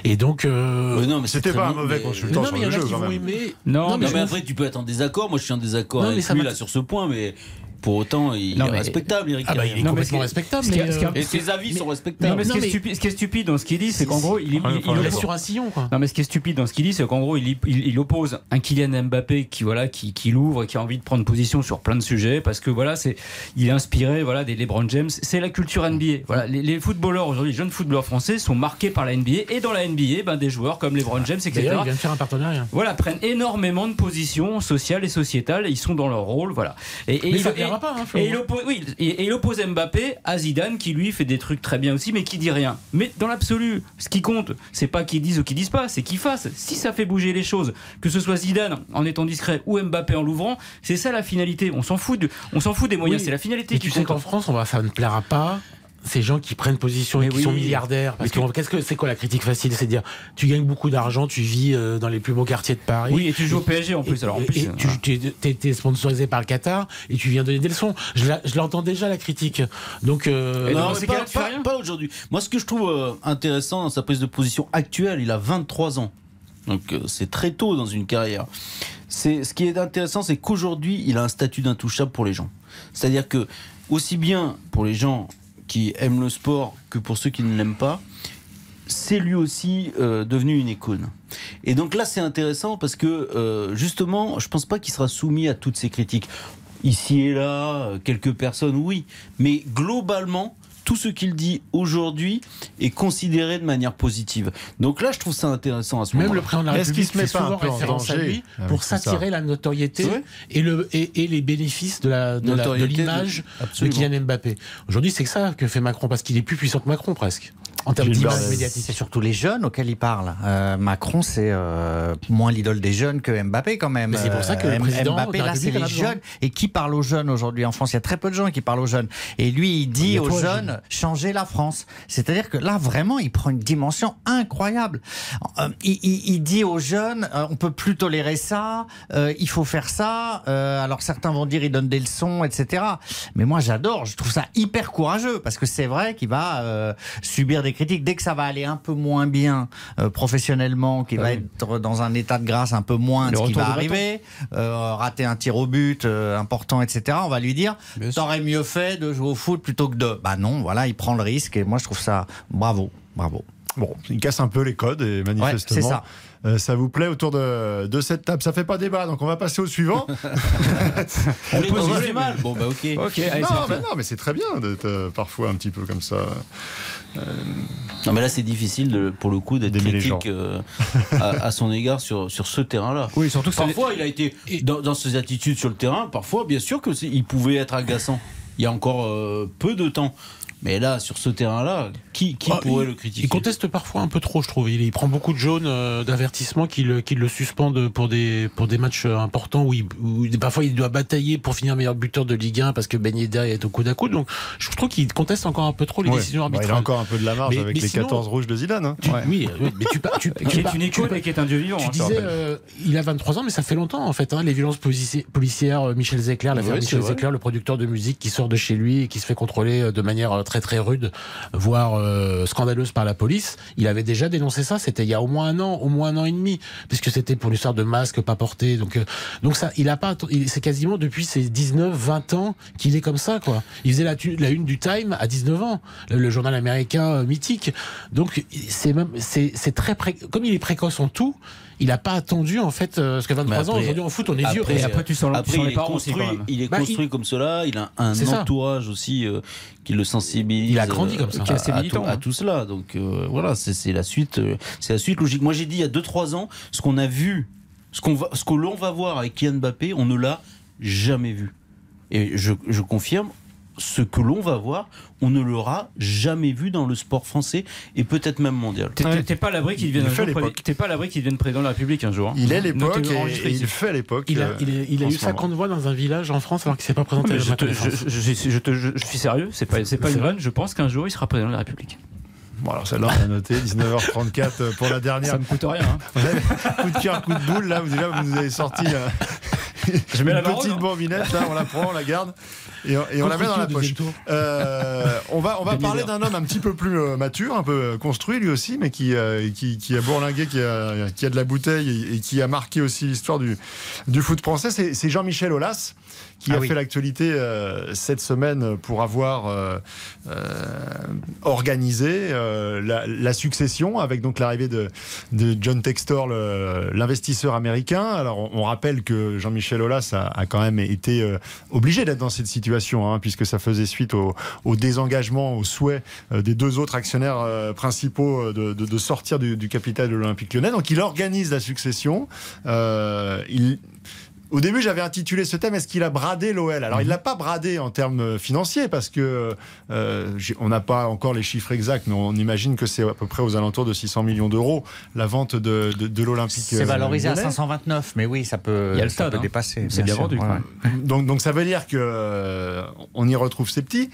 Et donc, euh, Ouais, non, mais C'était pas un mauvais mais- consultant. non, sur mais il y le en a jeu, qui quand vont même. aimer. Non, Non, mais mais, après, tu peux être en désaccord. Moi, je suis en désaccord Non, avec lui là sur ce point, mais pour autant, il Non, est mais- respectable, Eric Ah bah il est. Non, mais complètement respectable. mais, un euh, Et ses avis sont Non, respectables. mais ce, Non, qui est mais- stupide, ce qui est stupide dans ce qu'il dit, c'est qu'en gros, il, est oppose- sur un sillon, quoi. Non mais ce qui est stupide dans ce qu'il dit, c'est qu'en gros il, il- il oppose un Kylian Mbappé qui voilà qui, qui l'ouvre et qui a envie de prendre position sur plein de sujets parce que voilà c'est il est inspiré voilà des LeBron James, c'est la culture NBA. Voilà les, les footballeurs aujourd'hui, les jeunes footballeurs français sont marqués par la NBA et dans la NBA ben, des joueurs comme LeBron James etc. D'ailleurs, il vient de faire un partenariat. Voilà prennent énormément de positions sociales et sociétales, et ils sont dans leur rôle voilà. Et, et Pas, hein, et il oppose, oui, et, et il oppose Mbappé à Zidane qui lui fait des trucs très bien aussi, mais qui dit rien. Mais dans l'absolu, ce qui compte, c'est pas qu'ils disent ou qu'ils disent pas, c'est qu'ils fassent. Si ça fait bouger les choses, que ce soit Zidane en étant discret ou Mbappé en l'ouvrant, c'est ça la finalité. On s'en fout, de- on s'en fout des moyens, Oui. c'est la finalité qui tu sais qu'en France, on va, ça ne plaira pas. Ces gens qui prennent position et Mais qui oui. sont milliardaires. Parce Mais que qu'est-ce que c'est quoi la critique facile? C'est dire tu gagnes beaucoup d'argent, tu vis euh, dans les plus beaux quartiers de Paris. Oui, et tu joues au PSG en plus. Et- Alors en et- plus, et tu t'es t'es sponsorisé par le Qatar et tu viens donner des leçons. Je l'entends déjà la critique. Donc euh, Et donc, Non, dans mais ces pas, pas- pas aujourd'hui. Moi, ce que je trouve euh, intéressant dans sa prise de position actuelle, il a 23 ans. Donc, c'est très tôt dans une carrière. C'est, ce qui est intéressant, c'est qu'aujourd'hui, il a un statut d'intouchable pour les gens. C'est-à-dire que, aussi bien pour les gens qui aiment le sport que pour ceux qui ne l'aiment pas, c'est lui aussi euh, devenu une icône. Et donc là, c'est intéressant parce que euh, justement, je pense pas qu'il sera soumis à toutes ces critiques. Ici et là, euh, quelques personnes, oui, mais globalement. Tout ce qu'il dit aujourd'hui est considéré de manière positive. Donc là, je trouve ça intéressant à ce même moment-là. le président de la Est-ce qu'il République se met souvent référence à lui avec pour s'attirer la notoriété et, le, et, et les bénéfices de de la- de de- l'image de, absolument. Kylian Mbappé. Aujourd'hui, c'est que ça que fait Macron parce qu'il est plus puissant que Macron presque en termes d'image médiatique. C'est surtout les jeunes auxquels il parle. Euh, Macron, c'est euh, moins l'idole des jeunes que Mbappé quand même. Mais c'est pour ça que le Euh, président Mbappé, de la là, c'est les jeunes. Et qui parle aux jeunes aujourd'hui en France? Il y a très peu de gens qui parlent aux jeunes. Et lui, il dit aux jeunes, changez la France. C'est-à-dire que là, vraiment, il prend une dimension incroyable. Euh, il, il- il dit aux jeunes, euh, on peut plus tolérer ça, euh, il faut faire ça. Euh, alors certains vont dire, il donne des leçons, etc. Mais moi, j'adore. Je trouve ça hyper courageux parce que c'est vrai qu'il va euh, subir des critiques dès que ça va aller un peu moins bien euh, professionnellement, qu'il va être dans un état de grâce un peu moins de ce qui va arriver, euh, rater un tir au but euh, important, etc. On va lui dire, t'aurais mieux fait de jouer au foot plutôt que de. Bah non, voilà, il prend le risque et moi je trouve ça bravo, bravo. Bon, il casse un peu les codes et manifestement. c'est ça. euh, ça vous plaît autour de, de cette table. Ça fait pas débat, donc on va passer au suivant. On est dans mal. Bon, bah, ok. Ok, allez, non, mais non, mais c'est très bien d'être euh, parfois un petit peu comme ça. Non, mais là, c'est difficile, de- pour le coup, d'être critique euh, à, à son égard sur, sur ce terrain-là. Oui, surtout que Parfois, il a été dans, dans ses attitudes sur le terrain. Parfois, bien sûr que il pouvait être agaçant. Il y a encore euh, peu de temps. Mais là, sur ce terrain-là, qui, qui Ah, pourrait il- le critiquer Il conteste parfois un peu trop, je trouve. Il, il prend beaucoup de jaunes euh, d'avertissement qui le, qui le suspendent pour des, pour des matchs euh, importants où, il- où parfois il doit batailler pour finir meilleur buteur de Ligue 1 parce que Ben Yedder est au coude à coude. Donc je trouve qu'il conteste encore un peu trop les Ouais. décisions Bah, il arbitrales. a encore un peu de la marge Mais- avec mais les sinon- 14 rouges de Zidane. hein. Tu- oui, oui, mais tu, par- tu, qui tu est une tu- école et qui est un dieu vivant. Tu hein, disais, euh, il a 23 ans, mais ça fait longtemps en fait. hein, les violences polici- policières, euh, Michel Zecler, l'affaire Ouais, Michel. Zecler, le producteur de musique qui sort de chez lui et qui se fait contrôler euh, de manière euh, très très rude, voire euh, scandaleuse par la police. Il avait déjà dénoncé ça. C'était il y a au moins un an, au moins un an et demi, puisque c'était pour l'histoire de masque pas porté. Donc euh, donc ça, il a pas. C'est quasiment depuis ses 19, 20 ans qu'il est comme ça quoi. Il faisait la, la une du Time à 19 ans, le, journal américain euh, mythique. Donc c'est même c'est très pré... comme il est précoce en tout. Il n'a pas attendu en fait euh, parce que 23 Mais ans après- aujourd'hui en foot on est après, vieux. Et après, tu sens, tu Après, sens il les est parents aussi, construit, quand même. il est Bah, construit il- comme cela. Il a un ça. entourage aussi euh, qui le sensibilise. Il a grandi comme ça. euh, Qui est assez à, à militant, tout, à hein. tout cela. Donc euh, voilà, c'est la suite. euh, c'est la suite logique. Moi, j'ai dit il y a 2-3 ans, ce qu'on a vu, ce qu'on va, ce que l'on va voir avec Kylian Mbappé, on ne l'a jamais vu. Et je, je confirme. Ce que l'on va voir, on ne l'aura jamais vu dans le sport français et peut-être même mondial. T'es- pas l'abri qu'il Il devienne T'es pas l'abri qu'il devienne président de la République un jour. hein. Il est l'époque et, il fait l'époque. Il a, euh, il, a eu ce moment. 50 voix dans un village en France alors qu'il s'est pas présenté je, ma te- je, connaissance. je- je- je te- je- je suis sérieux, c'est pas, c'est pas une vanne. Je pense qu'un jour il sera président de la République. Bon, alors celle-là, on a noté 19h34 pour la dernière. Ça me coûte rien. hein. Vous avez- coup de cœur, coup de boule, là, vous, déjà, vous nous avez sorti euh, Je mets une la petite bobinette, là, on la prend, on la garde et, on- et on la met dans la poche. Euh, on va, on va parler d'un homme un petit peu plus euh, mature, un peu euh, construit lui aussi, mais qui, euh, qui, qui a bourlingué, qui a, qui a de la bouteille et, et qui a marqué aussi l'histoire du, du foot français. C'est c'est Jean-Michel Aulas qui Ah a oui. fait l'actualité euh, cette semaine pour avoir euh, euh, organisé la, la succession avec donc l'arrivée de, de John Textor, l'investisseur américain. Alors on, on rappelle que Jean-Michel Aulas a, a quand même été obligé d'être dans cette situation, hein, puisque ça faisait suite au, au désengagement, au souhait des deux autres actionnaires principaux de, de- de sortir du, du capital de l'Olympique lyonnais. Donc il organise la succession. Il, au début, j'avais intitulé ce thème Est-ce qu'il a bradé l'OL Alors, il l'a pas bradé en termes financiers parce que euh, on n'a pas encore les chiffres exacts, mais on imagine que c'est à peu près aux alentours de 600 millions d'euros la vente de, de, de l'Olympique. C'est euh, valorisé à lyonnais. 529, mais oui, ça peut, Il y a le ça stade, peut hein. dépasser. C'est bien sûr. vendu. Donc, donc ça veut dire que euh, on y retrouve ses petits.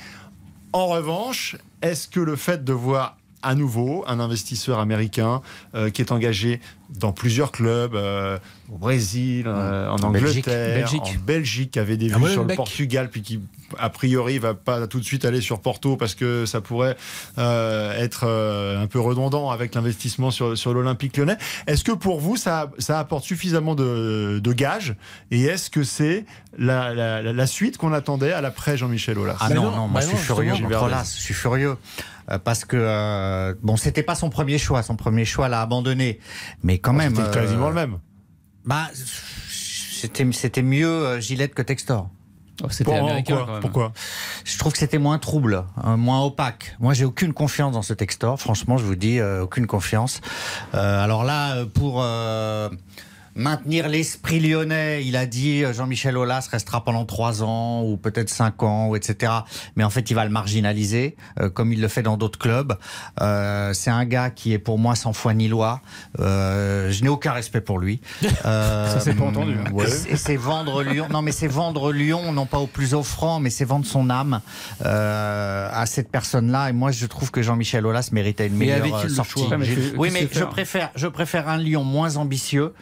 En revanche, est-ce que le fait de voir à nouveau un investisseur américain euh, qui est engagé dans plusieurs clubs, euh, au Brésil, euh, en. Angleterre, Belgique. en Belgique, qui avait des À vues sur le. Portugal, puis qui a priori va pas tout de suite aller sur Porto parce que ça pourrait euh, être euh, un peu redondant avec l'investissement sur, sur l'Olympique lyonnais. Est-ce que pour vous, ça, ça apporte suffisamment de, de gages? Et est-ce que c'est la, la- suite qu'on attendait à l'après Jean-Michel Aulas? Ah Bah non, non, non, moi bah je suis non, furieux justement. contre Aulas, je suis furieux. Euh, parce que, euh, bon, c'était pas son premier choix, son premier choix l'a abandonné. Mais quand même. C'était quasiment euh, le même. Bah, c'était c'était mieux euh, Gillette que Textor. Oh, C'était Pour- américain pourquoi quand même. Pourquoi Je trouve que c'était moins trouble, hein, moins opaque. Moi, j'ai aucune confiance dans ce Textor. Franchement, je vous dis, euh, aucune confiance. Euh, alors là, euh, pour euh, maintenir l'esprit lyonnais, il a dit euh, Jean-Michel Aulas restera pendant trois ans ou peut-être cinq ans, ou etc. Mais en fait, il va le marginaliser, euh, comme il le fait dans d'autres clubs. Euh, c'est un gars qui est pour moi sans foi ni loi. Euh, je n'ai aucun respect pour lui. Euh, Ça s'est pas entendu, hein. Ouais. et c'est vendre Lyon. Non, mais c'est vendre Lyon, non pas au plus offrant, mais c'est vendre son âme euh, à cette personne-là. Et moi, je trouve que Jean-Michel Aulas méritait une meilleure euh, sortie. choix mais que- oui, mais je faire préfère, je préfère un Lyon moins ambitieux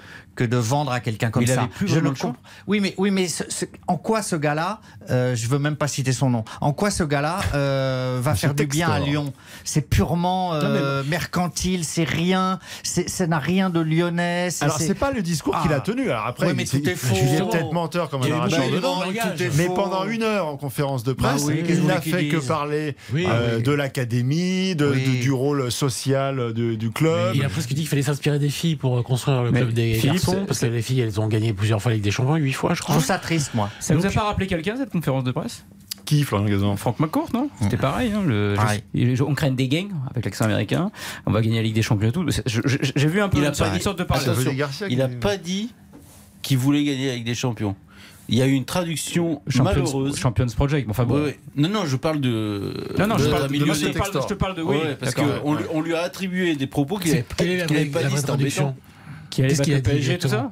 que de vendre à quelqu'un comme il ça. avait plus je le comp- Oui, mais oui, mais ce- ce- en quoi ce gars-là, euh, je veux même pas citer son nom, en quoi ce gars-là euh, va faire du bien à. Lyon? C'est purement euh, mercantile, c'est rien, ça n'a rien de lyonnais. Alors, c'est pas le discours qu'il a Ah. tenu. Alors après, Ouais, mais il- tout est faux. Il est peut-être menteur comme un arracheur de de dents. Mais pendant une heure en conférence de presse, Bah oui, que il n'a fait que parler Oui, euh, oui. de l'académie, Oui. du rôle social du club. Il a presque dit qu'il fallait s'inspirer des filles pour construire le club des garçons, parce que les filles, elles ont gagné plusieurs fois avec des champions, huit fois, je Je crois. trouve ça triste, moi. Ça vous a pas rappelé quelqu'un cette conférence de presse? Qui, Florian Gazan? Franck McCourt, non? C'était pareil. hein, le, Pareil. je- on craint des gangs avec l'accent américain. On va gagner la Ligue des Champions et tout. Je- je- J'ai vu un peu Il a une, pas une dit- sorte de Garcia Il n'a pas dit qu'il voulait gagner avec des champions. Il y a eu une traduction Champions, malheureuse. Champions Project. Enfin bon. Ouais, ouais. Non, non, je parle de. Non, non, de je, la parle, milieu moi, je, te parle, je te parle de. Oui, Ouais, parce qu'on lui, on lui a attribué des propos qu'il la n'avait pas la dit, c'est. Qui Qu'est-ce qu'il a PSG, tout ça?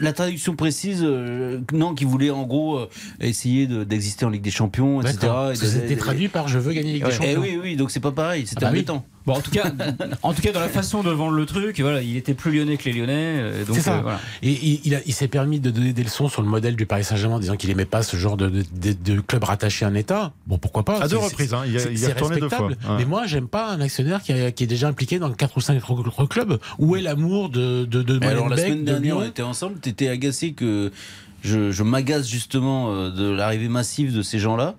La traduction précise, euh, non, qui voulait en gros euh, essayer de- d'exister en Ligue des Champions, etc. Et C'était traduit par Je veux gagner Ouais. des Eh champions. oui, oui, donc c'est pas pareil, c'était Ah bah embêtant. Bon, en tout cas, en tout cas, dans la façon de vendre le truc, voilà, il était plus lyonnais que les Lyonnais. euh, donc, C'est ça. euh, voilà. Et il, il a- il s'est permis de donner des leçons sur le modèle du Paris Saint-Germain, en disant qu'il aimait pas ce genre de, de, de- de club rattaché à un État. Bon, pourquoi pas À deux reprises, hein, il y a- il a retourné deux fois. Ouais. Mais moi, j'aime pas un actionnaire qui, a- qui est déjà impliqué dans 4 ou 5 autres clubs. Où est l'amour de, de, de alors la semaine de dernière, on était ensemble, t'étais agacé que je, je m'agace justement euh, de l'arrivée massive de ces gens-là,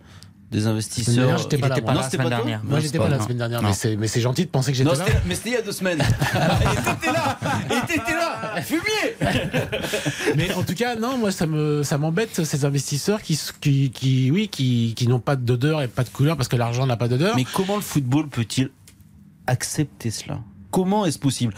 des investisseurs. j'étais pas là. pas Non, la c'était semaine pas toi dernière. Moi, j'étais pas là la semaine dernière, mais c'est, gentil de penser que j'étais là. mais c'était il y a deux semaines. et t'étais là, et t'étais là, fumier. Mais en tout cas, non, moi, ça me, ça m'embête ces investisseurs qui, qui, qui oui, qui, qui n'ont pas d'odeur et pas de couleur parce que l'argent n'a pas d'odeur. Mais comment le football peut-il accepter cela? Comment est-ce possible?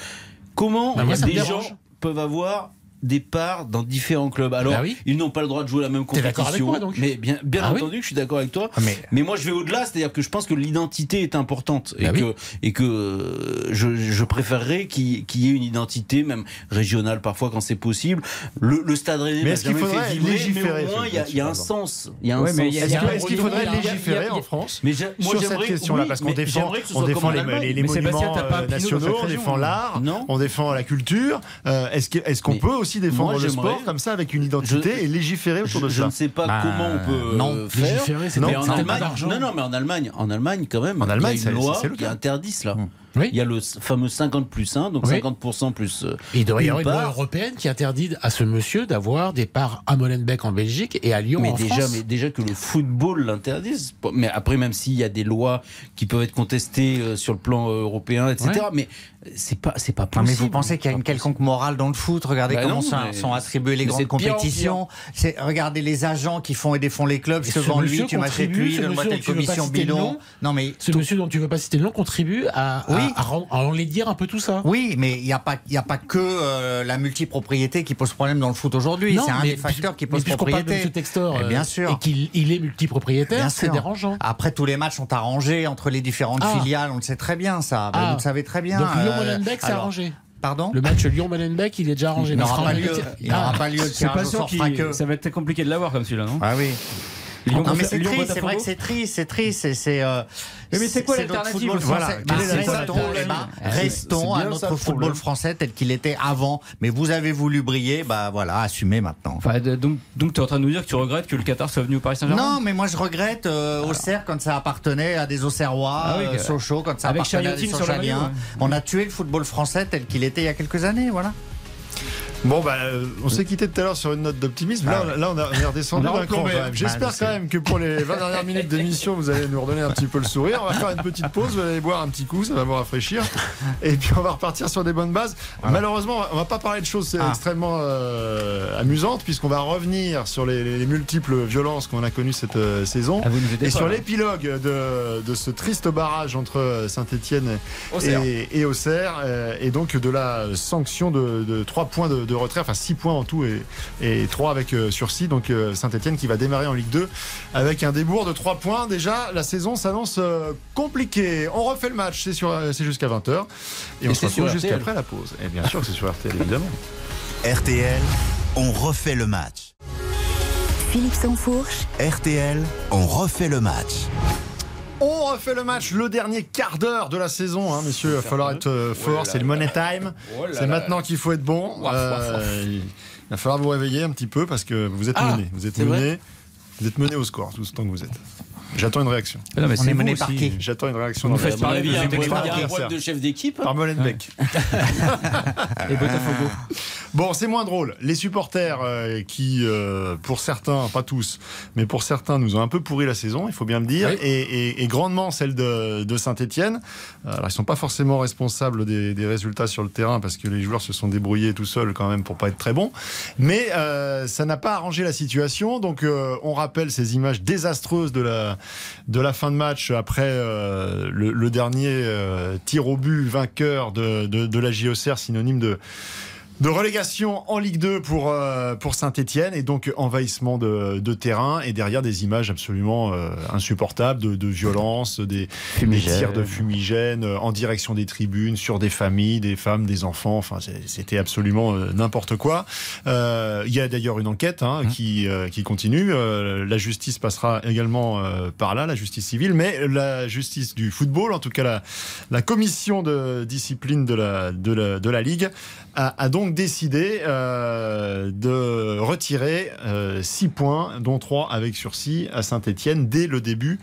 Comment Bah, moi, me des gens peuvent avoir des parts dans différents clubs. Alors, Bah oui. ils n'ont pas le droit de jouer la même avec compétition. moi, donc mais bien, bien Ah entendu, je suis d'accord avec toi. Ah, mais- Mais moi, je vais au-delà, c'est-à-dire que je pense que l'identité est importante et Bah oui. que et que euh, je, je préférerais qu'il y ait une identité, même régionale parfois quand c'est possible. Le, le Stade Rennais Mais n'a est-ce qu'il jamais faudrait fait vibrer, légiférer mais au moins il y a, un sens. Il y a un sens. Est-ce qu'il faudrait légiférer en France? Mais sur cette question-là oui, Parce qu'on défend, ce on défend les, monuments euh, nationaux, on défend hein. l'art, Non. on défend la culture. Euh, Est-ce qu'on peut aussi défendre moi, le sport comme ça avec une identité Je- et légiférer autour Je, de je ça ne sais pas Bah, comment on peut non. euh, faire. Légiférer, c'est Non, mais en Allemagne, non, non, mais en Allemagne, en Allemagne quand même, En Allemagne, il y a une loi le qui interdit cela. Oui. Il y a le fameux 50 plus 1, donc Oui. 50% plus. euh, Et il devrait y avoir une loi européenne qui interdit à ce monsieur d'avoir des parts à Molenbeek en Belgique et à Lyon Mais en déjà, France. mais déjà que le football l'interdise. Mais après, même s'il y a des lois qui peuvent être contestées euh, sur le plan européen, etc. Ouais. Mais c'est pas, c'est pas Non, possible. mais vous pensez qu'il y a une quelconque morale dans le foot Regardez Bah comment non, sont, sont attribuées les grandes compétitions. C'est regardez les agents qui font et défont les clubs. Et Ce ce vend lui, tu m'achètes lui, donne-moi telle commission bidon. Non mais Ce monsieur dont tu veux pas citer le nom contribue à, à- Oui. à, ren- à enlaidir un peu tout ça. oui, mais il n'y a pas, il y a pas que euh, la multipropriété qui pose problème dans le foot aujourd'hui. Non, C'est un des facteurs qui pose puisqu'on parle de propriété. Textor, Eh bien euh, sûr. et qu'il il est multipropriétaire, c'est dérangeant. Après, tous les matchs sont arrangés entre les différentes Ah. filiales. On le sait très bien, ça. Ben, Ah. Vous le savez très bien. Lyon-Molenbeek, c'est arrangé. Pardon Le match Lyon-Molenbeek, il est déjà arrangé. Il n'aura Mais pas lieu. Il Ah. n'aura pas lieu. C'est pas sûr que- Ça va être compliqué de l'avoir comme celui-là, non? Ah oui. Lyon, non mais c'est triste, c'est vrai que c'est triste, c'est triste, c'est c'est. euh, Mais c'est quoi l'alternative Voilà, français quel Bah, Restons, eh ben, C'est- restons c'est à notre football problème. français tel qu'il était avant. Mais vous avez voulu briller, bah voilà, assumez maintenant. Enfin, donc, donc tu es en train de nous dire que tu regrettes que le Qatar soit venu au Paris Saint-Germain? Non, mais moi je regrette euh, Auxerre quand ça appartenait à des Auxerrois, Ah oui, euh, Sochaux quand ça appartenait à des Sochaliens. On a tué le football français tel qu'il était il y a quelques années, voilà. Bon, bah, euh, on s'est quitté tout à l'heure sur une note d'optimisme. Là, Ah on- là, on, a- on est redescendu d'un cran replombé. quand même. J'espère Bah, quand même que pour les 20 dernières minutes d'émission, vous allez nous redonner un petit peu le sourire. On va faire une petite pause, vous allez boire un petit coup, ça va vous rafraîchir. Et puis on va repartir sur des bonnes bases. Malheureusement, on va pas parler de choses Ah. extrêmement euh, amusantes, puisqu'on va revenir sur les, les multiples violences qu'on a connues cette euh, saison. Ah, Et pas, sur l'épilogue de, de ce triste barrage entre Saint-Etienne Auxerre. et, et Auxerre, euh, et donc de la sanction de, de 3 points de, de retrait, enfin 6 points en tout et, et 3 avec euh, sursis. Donc euh, Saint-Etienne qui va démarrer en Ligue 2 avec un débours de 3 points. Déjà, la saison s'annonce euh, compliquée. On refait le match, c'est sur- c'est jusqu'à 20h. Et, on se retrouve jusqu'après la pause. Et bien sûr que c'est sur RTL, évidemment. RTL, on refait le match. Philippe Sansfourche, RTL, on refait le match. On refait le match, le dernier quart d'heure de la saison, hein, messieurs. Il va falloir être euh, fort, c'est le money time. C'est maintenant qu'il faut être bon. Euh, il va falloir vous réveiller un petit peu parce que vous êtes Ah, mené. Vous êtes c'est vrai mené. Vous êtes mené au score tout ce temps que vous êtes. J'attends une réaction. Non, mais On c'est est mené par qui J'attends une réaction. Vous faites parler a un de chef d'équipe. Par Molenbeek. Et Botafogo. Bon, c'est moins drôle. Les supporters euh, qui, euh, pour certains, pas tous, mais pour certains, nous ont un peu pourri la saison, il faut bien le dire, Oui. et, et- et grandement celle de, de Saint-Etienne. Alors, ils sont pas forcément responsables des, des résultats sur le terrain parce que les joueurs se sont débrouillés tout seuls quand même pour pas être très bons. Mais euh, ça n'a pas arrangé la situation. Donc, euh, on rappelle ces images désastreuses de la, de la fin de match après euh, le, dernier euh, tir au but vainqueur de, de, de la JOCR, synonyme de de relégation en Ligue 2 pour, euh, pour Saint-Etienne et donc envahissement de, de terrain et derrière des images absolument euh, insupportables de, de violence, des, des tirs de fumigène euh, en direction des tribunes, sur des familles, des femmes, des enfants, enfin c'était absolument euh, n'importe quoi. Il y a d'ailleurs une enquête hein, qui, euh, qui continue, la justice passera également par là, la justice civile, mais la justice du football, en tout cas la, la commission de discipline de la, de la, de la Ligue, a, a donc décidé euh, de retirer 6 points, dont 3 avec sursis à Saint-Etienne dès le début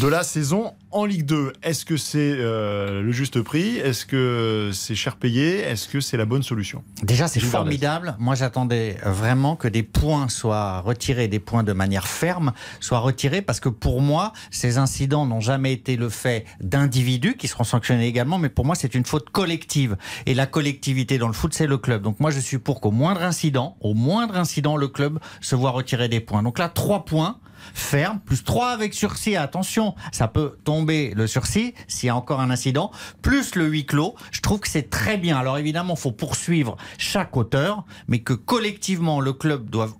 de la saison en Ligue 2. Est-ce que c'est euh, le juste prix? Est-ce que c'est cher payé? Est-ce que c'est la bonne solution? Déjà, c'est formidable. Moi, j'attendais vraiment que des points soient retirés, des points de manière ferme soient retirés, parce que pour moi, ces incidents n'ont jamais été le fait d'individus qui seront sanctionnés également, mais pour moi, c'est une faute collective. Et la collectivité dans le foot, c'est le club. Donc moi, je suis pour qu'au moindre incident, au moindre incident, le club se voit retirer des points. Donc là, trois points. Ferme, plus 3 avec sursis. Attention, ça peut tomber le sursis s'il y a encore un incident, plus le huis clos. Je trouve que c'est très bien. Alors évidemment, il faut poursuivre chaque auteur, mais que collectivement, le club doit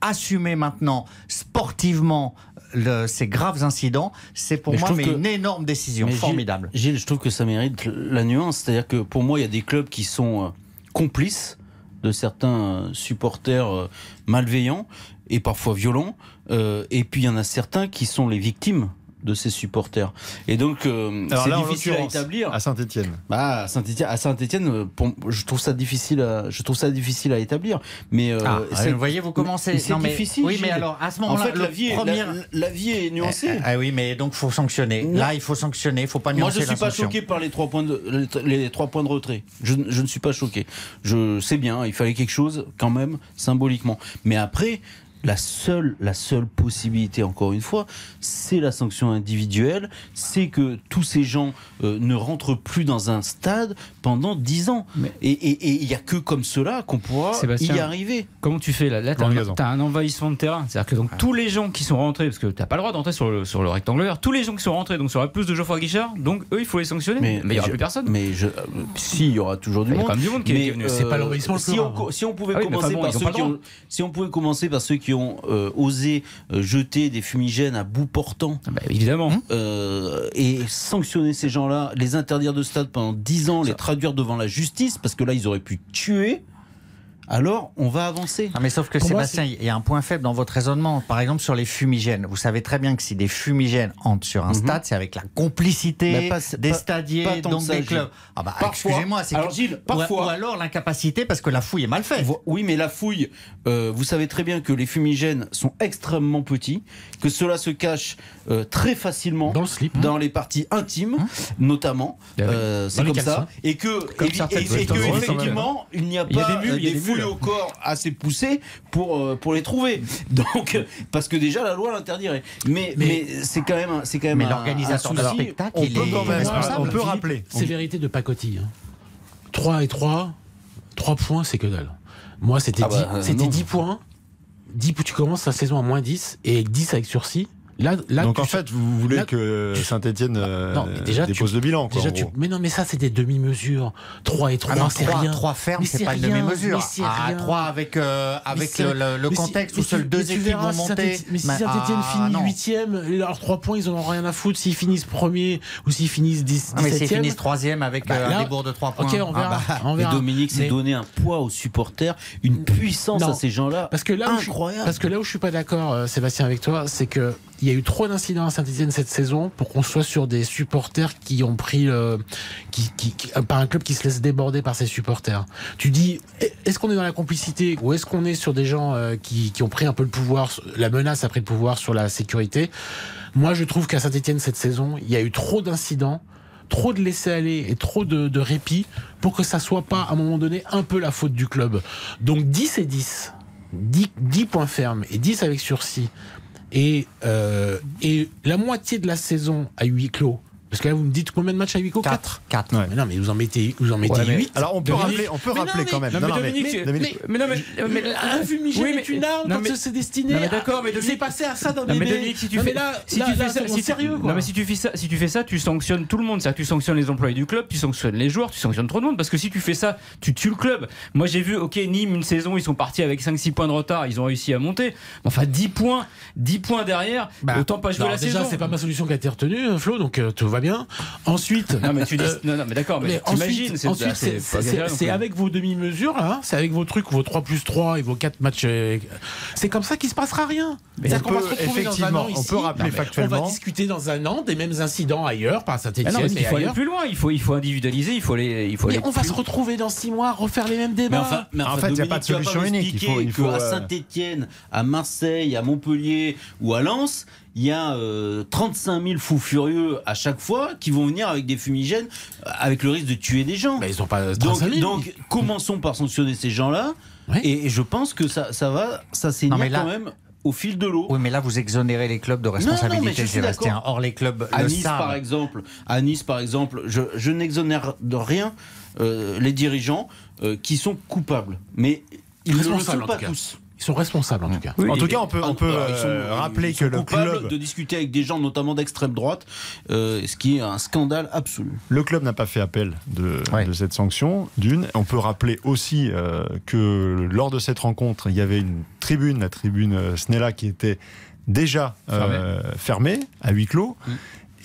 assumer maintenant sportivement le- ces graves incidents, c'est pour Mais moi mais que- une énorme décision, Mais formidable. Gilles, je trouve que ça mérite la nuance. C'est-à-dire que pour moi, il y a des clubs qui sont euh, complices de certains euh, supporters euh, malveillants et parfois violents. Euh, et puis il y en a certains qui sont les victimes de ces supporters. Et donc, euh, Alors c'est là, en difficile à établir. À Saint-Etienne. Bah, à Saint-Étienne, à Saint-Étienne, euh, je trouve ça difficile. À, je trouve ça difficile à établir. Mais euh, Ah, c'est- vous voyez, vous commencez. c'est difficile. Oui, mais alors à ce en moment-là, fait, le la vie, est, premier- la, la vie est nuancée. Ah oui, mais donc faut sanctionner. Non. Là, il faut sanctionner. Il faut pas Moi, nuancer je suis la pas choqué par les trois points de, les, les trois points de retrait. Je, je ne suis pas choqué. Je sais bien, il fallait quelque chose quand même symboliquement. Mais après, la seule, la seule possibilité, encore une fois, c'est la sanction individuelle. C'est que tous ces gens euh, ne rentrent plus dans un stade pendant 10 ans. Mais- Et et- et il y a que comme cela qu'on pourra Sébastien, y arriver. Comment tu fais là? Là, t'as Laurent un, envahissement de terrain. C'est-à-dire que donc tous les gens qui sont rentrés, parce que t'as pas le droit d'entrer sur le, sur le rectangle vert, tous les gens qui sont rentrés, donc sur la plus de Geoffroy Guichard, donc eux, il faut les sanctionner. Mais, il y aura je- plus personne. Mais je, euh, si, il y aura toujours du Il y a monde. quand même du monde qui Mais, est venu. euh, C'est pas l'envahissement si, si on pouvait Ah oui, commencer bon, par ceux qui ont, si on pouvait commencer par ceux qui ont euh, osé euh, jeter des fumigènes à bout portant Ah bah, évidemment. euh, et sanctionner ces gens-là, les interdire de stade pendant 10 ans, les traduire devant la justice parce que là ils auraient pu tuer. Alors on va avancer. Ah, mais sauf que Pour Sébastien, il y a un point faible dans votre raisonnement. Par exemple, sur les fumigènes. Vous savez très bien que si des fumigènes entrent sur un Mhm. stade, c'est avec la complicité pas- des stadiers, pas donc ça, des clubs. Ah bah, Parfois. excusez-moi, c'est Alors, Gilles, parfois. Ou, alors l'incapacité parce que la fouille est mal faite. Oui, mais la fouille, euh, vous savez très bien que les fumigènes sont extrêmement petits, que cela se cache euh, très facilement Dans le slip. dans les parties intimes, notamment. Ah oui. Euh, c'est comme ça. Et que, Comme et- et- et que, effectivement, il n'y a Il y a pas des mules, il y a des fouilles mules. au corps assez poussées pour, euh, pour les trouver. Donc, parce que déjà la loi l'interdirait. Mais, mais, Mais- c'est quand même, un- c'est quand même Mais un- l'organisateur de spectacle, on il peut est quand même- responsable. on peut rappeler. Sévérité de pacotille. hein. 3 et 3, 3 points, c'est que dalle. Moi, c'était Ah bah, 10, euh, c'était non. 10 points. 10, tu commences la saison à moins 10 et 10 avec sursis. Là, là, Donc tu- en fait, vous voulez là, que tu- Saint-Etienne déjà, dépose le bilan. Quoi, déjà, tu- mais non, mais ça, c'est des demi-mesures. 3 et 3, Ah non, c'est 3, rien. 3 fermes, c'est pas une demi-mesure. Ah, rien. 3 avec, euh, avec le, le- le si- contexte où seules tu- deux tu équipes verras vont si monter. Saint-Étienne- Mais si Saint-Etienne ah, finit non. 8ème, leurs 3 points, ils en ont rien à foutre. S'ils finissent premier ou s'ils finissent 10, Ah, mais s'ils 17e. finissent troisième avec Bah, euh, là- un débours de 3 points. Ok, on Ah, verra. bah, on Mais verra. Dominique, c'est Mais- donner un poids aux supporters, une puissance à ces gens-là. Parce que là où je, Incroyable. parce que là où je suis pas d'accord, euh, Sébastien, avec toi, c'est que il y a eu trop d'incidents à Saint-Etienne cette saison pour qu'on soit sur des supporters qui ont pris, euh, qui, qui, euh, par un club qui se laisse déborder par ses supporters. Tu dis, est-ce qu'on est dans la complicité ou est-ce qu'on est sur des gens euh, qui, qui ont pris un peu le pouvoir, la menace a pris le pouvoir sur la sécurité? Moi, je trouve qu'à Saint-Etienne cette saison, il y a eu trop d'incidents trop de laisser aller et trop de, de répit pour que ça soit pas à un moment donné un peu la faute du club. Donc 10 et 10. 10, 10 points fermes et 10 avec sursis. Et, euh, et la moitié de la saison à huis clos. Parce que là, vous me dites combien de matchs à huis clos 4 4. Ouais. Mais non, mais vous en mettez, vous en mettez Ouais, mais- 8. Alors on peut Dominique- rappeler, on peut Mais non, rappeler mais- quand même. non, mais Dominique, mais- c'est- Dominique, Mais non, mais, mais- un fumigène Oui, mais- est une arme non, quand mais- c'est destiné. Non, mais d'accord, mais à- Dominique- C'est passé à ça d'un Non, mais. Dominique, si tu Non, fais, mais là, si tu fais ça, c'est sérieux, tu, quoi. non, mais si tu fais ça, si tu fais ça, tu sanctionnes tout le monde. C'est-à-dire que tu sanctionnes les employés du club, tu sanctionnes les joueurs, tu sanctionnes trop de monde. Parce que si tu fais ça, tu tues le club. Moi, j'ai vu, ok, Nîmes, une saison, ils sont partis avec 5-6 points de retard, ils ont réussi à monter. Mais Enfin, 10 points, 10 points derrière, Bah, autant pas jouer la déjà, saison. c'est pas ma solution qui a été retenue, Flo, donc euh, tout va bien. Ensuite, Non, mais tu dis, Euh, non, non, mais d'accord, mais, Mais t'imagines, ensuite, c'est- avec vos demi-mesures, là, hein, c'est avec vos trucs, vos 3 plus 3 et vos 4 matchs. euh, C'est comme ça qu'il se passera rien. Mais C'est-à-dire on qu'on va peut, se retrouver dans un effectivement, an on ici. peut rappeler mais factuellement. On va discuter dans un an des mêmes incidents ailleurs, par Ah Saint-Etienne, mais qu'il faut aller ailleurs. plus loin, il faut, il faut individualiser, il faut aller, il faut Mais aller on va plus- se retrouver dans 6 mois, refaire les mêmes Mais débats. enfin, mais En enfin, fait, il y a pas de solution unique, il faut- il faut, qu'à euh, Saint-Etienne, à Marseille, à Montpellier ou à Lens, il y a euh, 35 000 fous furieux à chaque fois qui vont venir avec des fumigènes, euh, avec le risque de tuer des gens. Mais ils ont pas donc, 35 000. donc, commençons par sanctionner ces gens-là. Ouais. Et, et je pense que ça, ça va, ça là- quand même au fil de l'eau. Oui, mais là, vous exonérez les clubs de responsabilité, Sébastien. Or, les clubs À Nice, par exemple, à Nice, par exemple, je, je n'exonère de rien euh, les dirigeants euh, qui sont coupables, mais ils ne le sont pas tous. Ils sont responsables en tout cas. En tout cas, on peut, on peut ils sont- euh, rappeler ils que le club, de discuter avec des gens, notamment d'extrême droite, euh, ce qui est un scandale absolu. le club n'a pas fait appel de, Ouais. de cette sanction. D'une, on peut rappeler aussi euh, que lors de cette rencontre, il y avait une tribune, la tribune Snella, qui était déjà euh, fermée, à huis clos. Mm.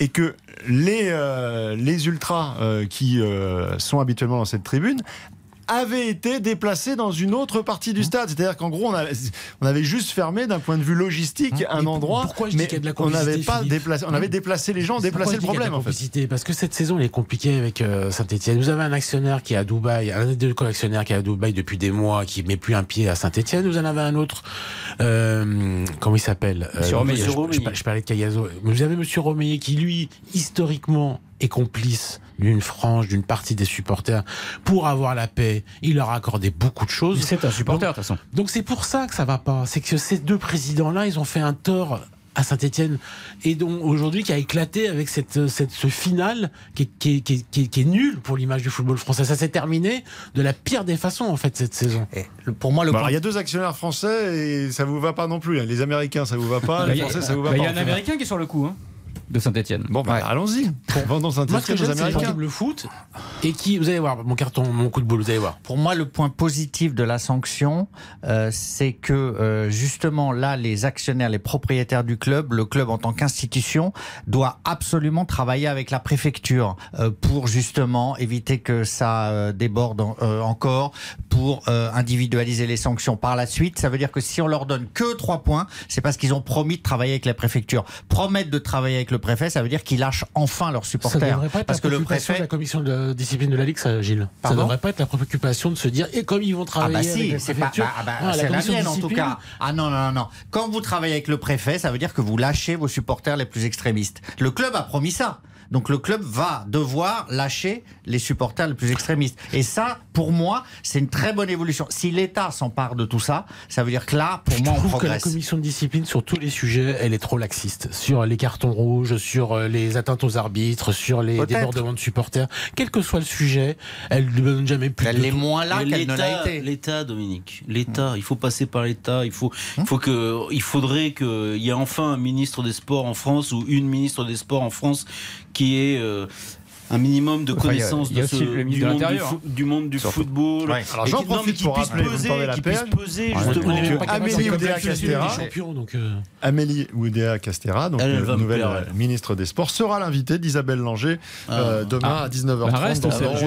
Et que les, euh, les ultras euh, qui euh, sont habituellement dans cette tribune avaient été déplacés dans une autre partie du stade. C'est-à-dire qu'en gros, on avait, on avait juste fermé d'un point de vue logistique un Mais endroit, pourquoi je dis mais qu'il y a de la on n'avait complicité, pas Philippe déplacé, on avait déplacé les gens, déplacé le dis qu'il y a de problème la en fait. complicité Parce que cette saison elle est compliquée avec euh, Saint-Etienne. Vous avez un actionnaire qui est à Dubaï, un des deux actionnaires qui est à Dubaï depuis des mois, qui met plus un pied à Saint-Etienne. Vous en avez un autre, euh, comment il s'appelle Euh, Monsieur Romeillet. je, je- Romeillet. je parlais de Cayazo. Mais Vous avez Monsieur Romeillet qui lui, historiquement, est complice d'une frange, d'une partie des supporters pour avoir la paix. Il leur a accordé beaucoup de choses. C'est un supporter, de toute façon. Donc c'est pour ça que ça va pas. C'est que ces deux présidents-là, ils ont fait un tort à Saint-Etienne et donc aujourd'hui qui a éclaté avec cette, cette ce final qui est, qui est, qui est- qui est- qui est nul pour l'image du football français. Ça s'est terminé de la pire des façons en fait cette saison. Et pour moi, le Bah, point alors, il y a deux actionnaires français et ça vous va pas non plus. hein. Les Américains, ça vous va pas. Bah, Les Il y a- Français, ça vous va bah, il pas. y a un Américain qui est sur le coup, hein, de Saint-Etienne. Bon, bah, Ouais. allons-y. Vendons Saint-Etienne aux Américains. le foot et qui vous allez voir mon carton mon coup de boule vous allez voir. Pour moi, le point positif de la sanction, euh, c'est que euh, justement là, les actionnaires, les propriétaires du club, le club en tant qu'institution, doit absolument travailler avec la préfecture euh, pour justement éviter que ça euh, déborde en- euh, encore, pour euh, individualiser les sanctions par la suite. Ça veut dire que si on leur donne que trois points, c'est parce qu'ils ont promis de travailler avec la préfecture. Promettre de travailler avec le préfet, ça veut dire qu'ils lâchent enfin leurs Ça supporters. devrait pas être parce la que le préoccupation préfet de la commission de discipline de la Ligue, ça, Gilles. ça Pardon devrait pas être la préoccupation de se dire et comme ils vont Ah travailler bah avec si, la c'est pas, bah, ah bah, ah, c'est la de mienne en tout cas. Ah non, non, non, non. Quand vous travaillez avec le préfet, ça veut dire que vous lâchez vos supporters les plus extrémistes. Le club a promis ça. Donc le club va devoir lâcher les supporters les plus extrémistes. Et ça, pour moi, c'est une très bonne évolution. Si l'État s'empare de tout ça, ça veut dire que là, pour Je moi, on trouve que la progresse. commission de discipline sur tous les sujets, elle est trop laxiste. Sur les cartons rouges, sur euh, les atteintes aux arbitres, sur les débordements de supporters, quel que soit le sujet, elle ne donne jamais plus Elle de est moins là qu'elle ne l'a l'État- été. L'État, Dominique, l'État, il faut passer par l'État. Il faut, Hum. il faut que, il faudrait qu'il y ait enfin un ministre des Sports en France ou une ministre des Sports en France qui ait euh, un minimum de Enfin, a de ce- du, de monde du, fo- du monde du Surtout. football. Ouais. Alors j'en profite pour puisse rappeler, vous me peser, qui puisse peser Ouais. justement. Est capable Amélie Oudéa euh, Amélie Oudéa Castera, donc Elle, elle euh, nouvelle euh, ministre des Sports, sera l'invitée d'Isabelle Langer euh, Ah. demain à 19h30 Bah, reste, dans c'est- On je-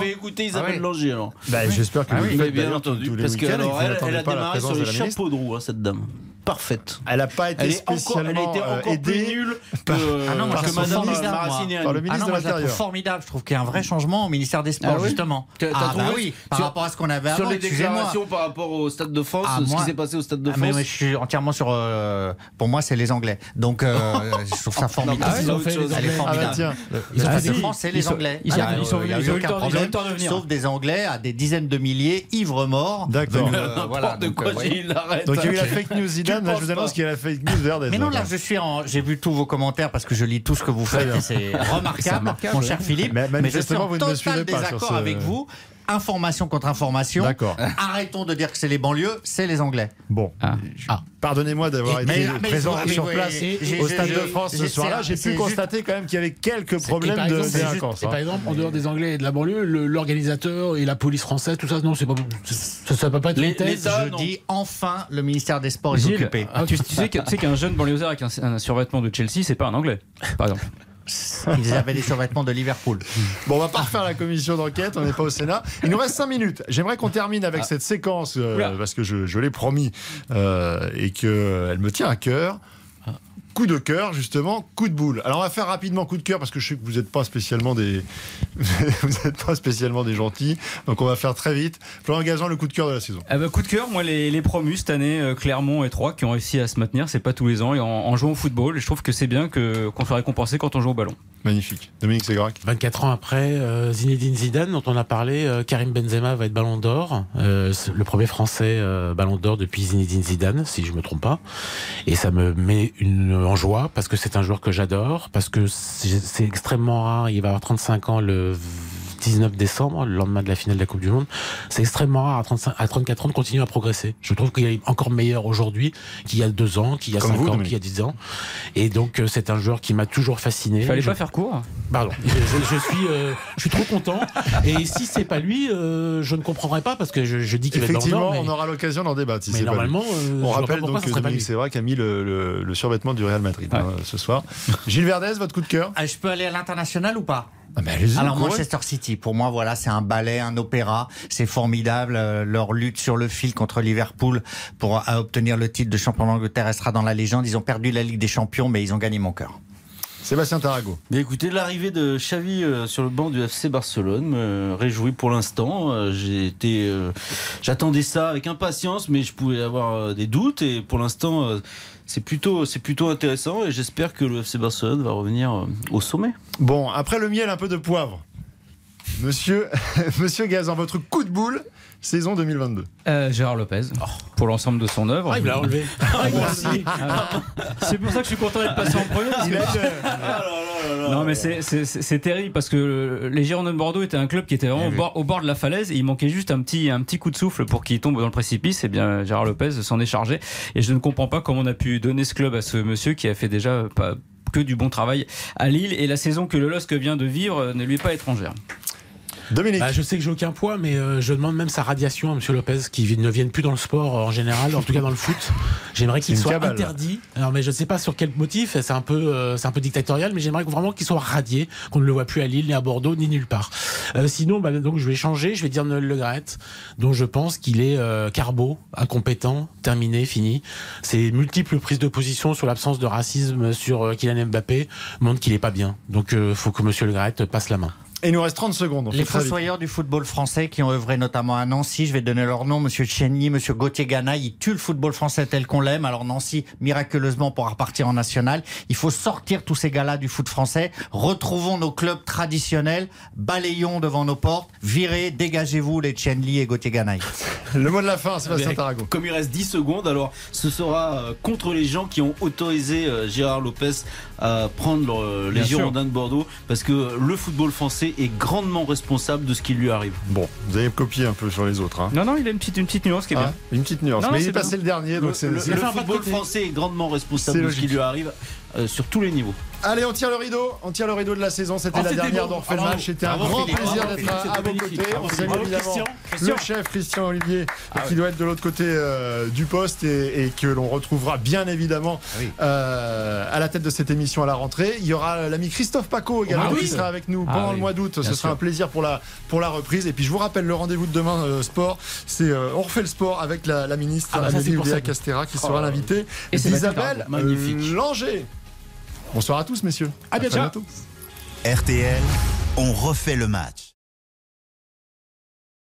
vais, écouter Isabelle Ah. Langer alors. Bah, J'espère que Ah vous bien entendu, tous les parce que week-ends et que alors, vous elle, elle n'attendez a pas la démarré sur les chapeaux de roue, hein, cette dame. Parfaite. Elle n'a pas été Elle, est encore, elle a spécialement été euh, encore plus aidée nulle que, Ah non, moi, Par formidable, moi. Maracineanu. par le Ah ministre non, de moi, trouve l'Intérieur. formidable. Je trouve qu'il y a un vrai changement au ministère des Sports, Ah oui justement. Ah bah oui, par Sur- rapport à ce qu'on avait Sur avant, les excusez-moi. déclarations par rapport au Stade de France, Ah, ce moi- qui s'est passé au Stade de Ah, mais, France. mais je suis entièrement sur. euh, pour moi, c'est les Anglais. Donc, euh, je trouve ça formidable. Ah ouais, ils ont autre fait chose. les Elle est Anglais. Ah bah formidable. tiens, Ils ont Le fait Stade de des- France, c'est ils les sont- Anglais. ils sont- Ah, ils sont euh, il y a venus- ils aucun de- ils problème, le temps de venir. Sauf des Anglais à des dizaines de milliers, ivres morts. D'accord. euh, voilà, N'importe quoi, euh. Gilles, arrête. donc il y a eu la fake news Zidane, là, je vous annonce qu'il y a la fake news Verdez. Mais non, là, je suis en. J'ai vu tous vos commentaires parce que je lis tout ce que vous faites c'est remarquable, remarquable, mon cher Philippe. Mais Mais, je suis manifestement, en vous ne me suivez total pas sur désaccord ce- avec vous. Information contre information. D'accord. Arrêtons de dire que c'est les banlieues, c'est les Anglais. Bon, Ah. Ah. pardonnez-moi d'avoir été mais- présent mais- sur mais- place au Stade de France ce soir-là. J'ai pu juste- constater quand même qu'il y avait quelques Et problèmes de délinquance. et par hein. exemple, en dehors des Anglais et de la banlieue, l'organisateur et la police française, tout ça, non, c'est pas, ça, ça peut pas être Les- une thèse. l'État, Je non. dis enfin le ministère des Sports est Gilles, occupé. ah, tu, tu sais que- tu sais qu'un jeune banlieusard avec un, un survêtement de Chelsea, c'est pas un anglais, par exemple. Ils avaient des survêtements de Liverpool. Bon, on va pas refaire la commission d'enquête, on n'est pas au Sénat. Il nous reste 5 minutes. J'aimerais qu'on termine avec cette séquence, euh, parce que je, je l'ai promis, euh, et qu'elle me tient à cœur. Coup de cœur, justement, coup de boule. Alors, on va faire rapidement coup de cœur, parce que je sais que vous n'êtes pas spécialement des, vous n'êtes pas spécialement des gentils. Donc, on va faire très vite. Florent Gazan, le coup de cœur de la saison. Ah bah, coup de cœur, moi les, les promus cette année, euh, Clermont et Troyes, qui ont réussi à se maintenir, c'est pas tous les ans, et en, en jouant au football, et je trouve que c'est bien que qu'on soit récompensé quand on joue au ballon. Magnifique. Dominique Ségrac. 24 ans après, euh, Zinedine Zidane, dont on a parlé, euh, Karim Benzema va être Ballon d'Or, euh, le premier Français euh, Ballon d'Or depuis Zinedine Zidane, si je me trompe pas. Et ça me met une, en joie parce que c'est un joueur que j'adore, parce que c'est extrêmement rare. Il va avoir 35 ans le 19 décembre, le lendemain de la finale de la Coupe du Monde. C'est extrêmement rare à, 35, à 34 ans de continuer à progresser. Je trouve qu'il est encore meilleur aujourd'hui qu'il y a deux ans, qu'il y a Comme 5 vous, ans, qu'il y a 10 ans. Et donc, euh, c'est un joueur qui m'a toujours fasciné. Il fallait Je- pas faire court. Pardon, je, je- je suis, euh, je suis trop content. Et si c'est pas lui, euh, je ne comprendrai pas parce que je, je dis qu'il va être dans le Effectivement, mais, on aura l'occasion d'en débattre si mais normalement, euh, On rappelle donc que Dominique lui. Sévrac a mis le, le- le survêtement du Real Madrid hein, ce soir. Gilles Verdez, votre coup de cœur? Je peux aller à l'international ou pas? Ah ben, Alors. Manchester City, pour moi, voilà, c'est un ballet, un opéra. C'est formidable. euh, leur lutte sur le fil contre Liverpool pour euh, obtenir le titre de champion d'Angleterre restera dans la légende. Ils ont perdu la Ligue des Champions, mais ils ont gagné mon cœur. Sébastien Tarago. Mais écoutez, l'arrivée de Xavi euh, sur le banc du FC Barcelone me réjouit pour l'instant. Euh, J'ai été, euh, j'attendais ça avec impatience, mais je pouvais avoir euh, des doutes et pour l'instant, euh, c'est plutôt, c'est plutôt intéressant et j'espère que le FC Barcelone va revenir euh, au sommet. Bon, après le miel, un peu de poivre. Monsieur, Monsieur Gazan, votre coup de boule, saison 2022. Euh, Gérard Lopez, pour l'ensemble de son œuvre. Ah, il me l'a enlevé. Ah, merci. C'est pour ça que je suis content d'être passé en premier. parce que- Non mais c'est- c'est c'est terrible parce que les Girondins de Bordeaux étaient un club qui était vraiment au bord, au bord de la falaise et il manquait juste un petit, un petit coup de souffle pour qu'il tombe dans le précipice. Et bien Gérard Lopez s'en est chargé et je ne comprends pas comment on a pu donner ce club à ce monsieur qui a fait déjà pas que du bon travail à Lille et la saison que le LOSC vient de vivre ne lui est pas étrangère. Dominique. Bah, je sais que j'ai aucun poids, mais euh, je demande même sa radiation à M. Lopez, qui ne vienne plus dans le sport euh, en général, en tout cas dans le foot. J'aimerais qu'il soit cabale. interdit. Alors, mais je ne sais pas sur quel motif. C'est un peu, euh, c'est un peu dictatorial, mais j'aimerais vraiment qu'il soit radié, qu'on ne le voit plus à Lille, ni à Bordeaux, ni nulle part. Euh, sinon, bah, donc je vais changer. Je vais dire Noël Le Graët, dont je pense qu'il est euh, carbo, incompétent, terminé, fini. Ses multiples prises de position sur l'absence de racisme sur euh, Kylian Mbappé montrent qu'il est pas bien. Donc, euh, faut que M. Le Graët passe la main. Et il nous reste 30 secondes. on Les fossoyeurs du football français qui ont œuvré notamment à Nancy, je vais donner leur nom, Monsieur Chenny, Monsieur Gauthier Ganaï, ils tuent le football français tel qu'on l'aime. Alors Nancy, miraculeusement, pourra repartir en national. Il faut sortir tous ces gars-là du foot français. Retrouvons nos clubs traditionnels, balayons devant nos portes, virez, dégagez-vous les Chenly et Gauthier Ganaï. Le mot de la fin, Sébastien Tarago. Comme il reste 10 secondes, alors ce sera euh, contre les gens qui ont autorisé euh, Gérard Lopez à prendre euh, les Bien sûr. Girondins de Bordeaux, parce que le football français est grandement responsable de ce qui lui arrive. Bon, vous avez copié un peu sur les autres. Hein. Non non il a une petite, une petite nuance qui est bien. Hein une petite nuance. Non, Mais il c'est est passé bien. le dernier, donc Le, c'est. le- le de football français est grandement responsable de ce qui lui arrive euh, sur tous les niveaux. Allez, on tire le rideau. On tire le rideau de la saison. C'était Oh, la dernière le Bravo. match. C'était un grand Philippe. plaisir d'être à, à vos côtés. On salue évidemment Christian. le chef Christian Olivier qui doit être de l'autre côté euh, du poste et, et que l'on retrouvera bien évidemment Oui. euh, à la tête de cette émission à la rentrée. Il y aura l'ami Christophe Paco également Ah oui. qui sera avec nous Ah pendant le mois d'août. Ce bien sera sûr. un plaisir pour la, pour la reprise. Et puis je vous rappelle le rendez-vous de demain euh, sport. C'est on refait le sport avec la, la ministre Ah bah Amélie Oudéa ça. Castera qui Oh sera d'Isabelle magnifique. Langer. Bonsoir à tous messieurs. À bientôt. RTL, on refait le match.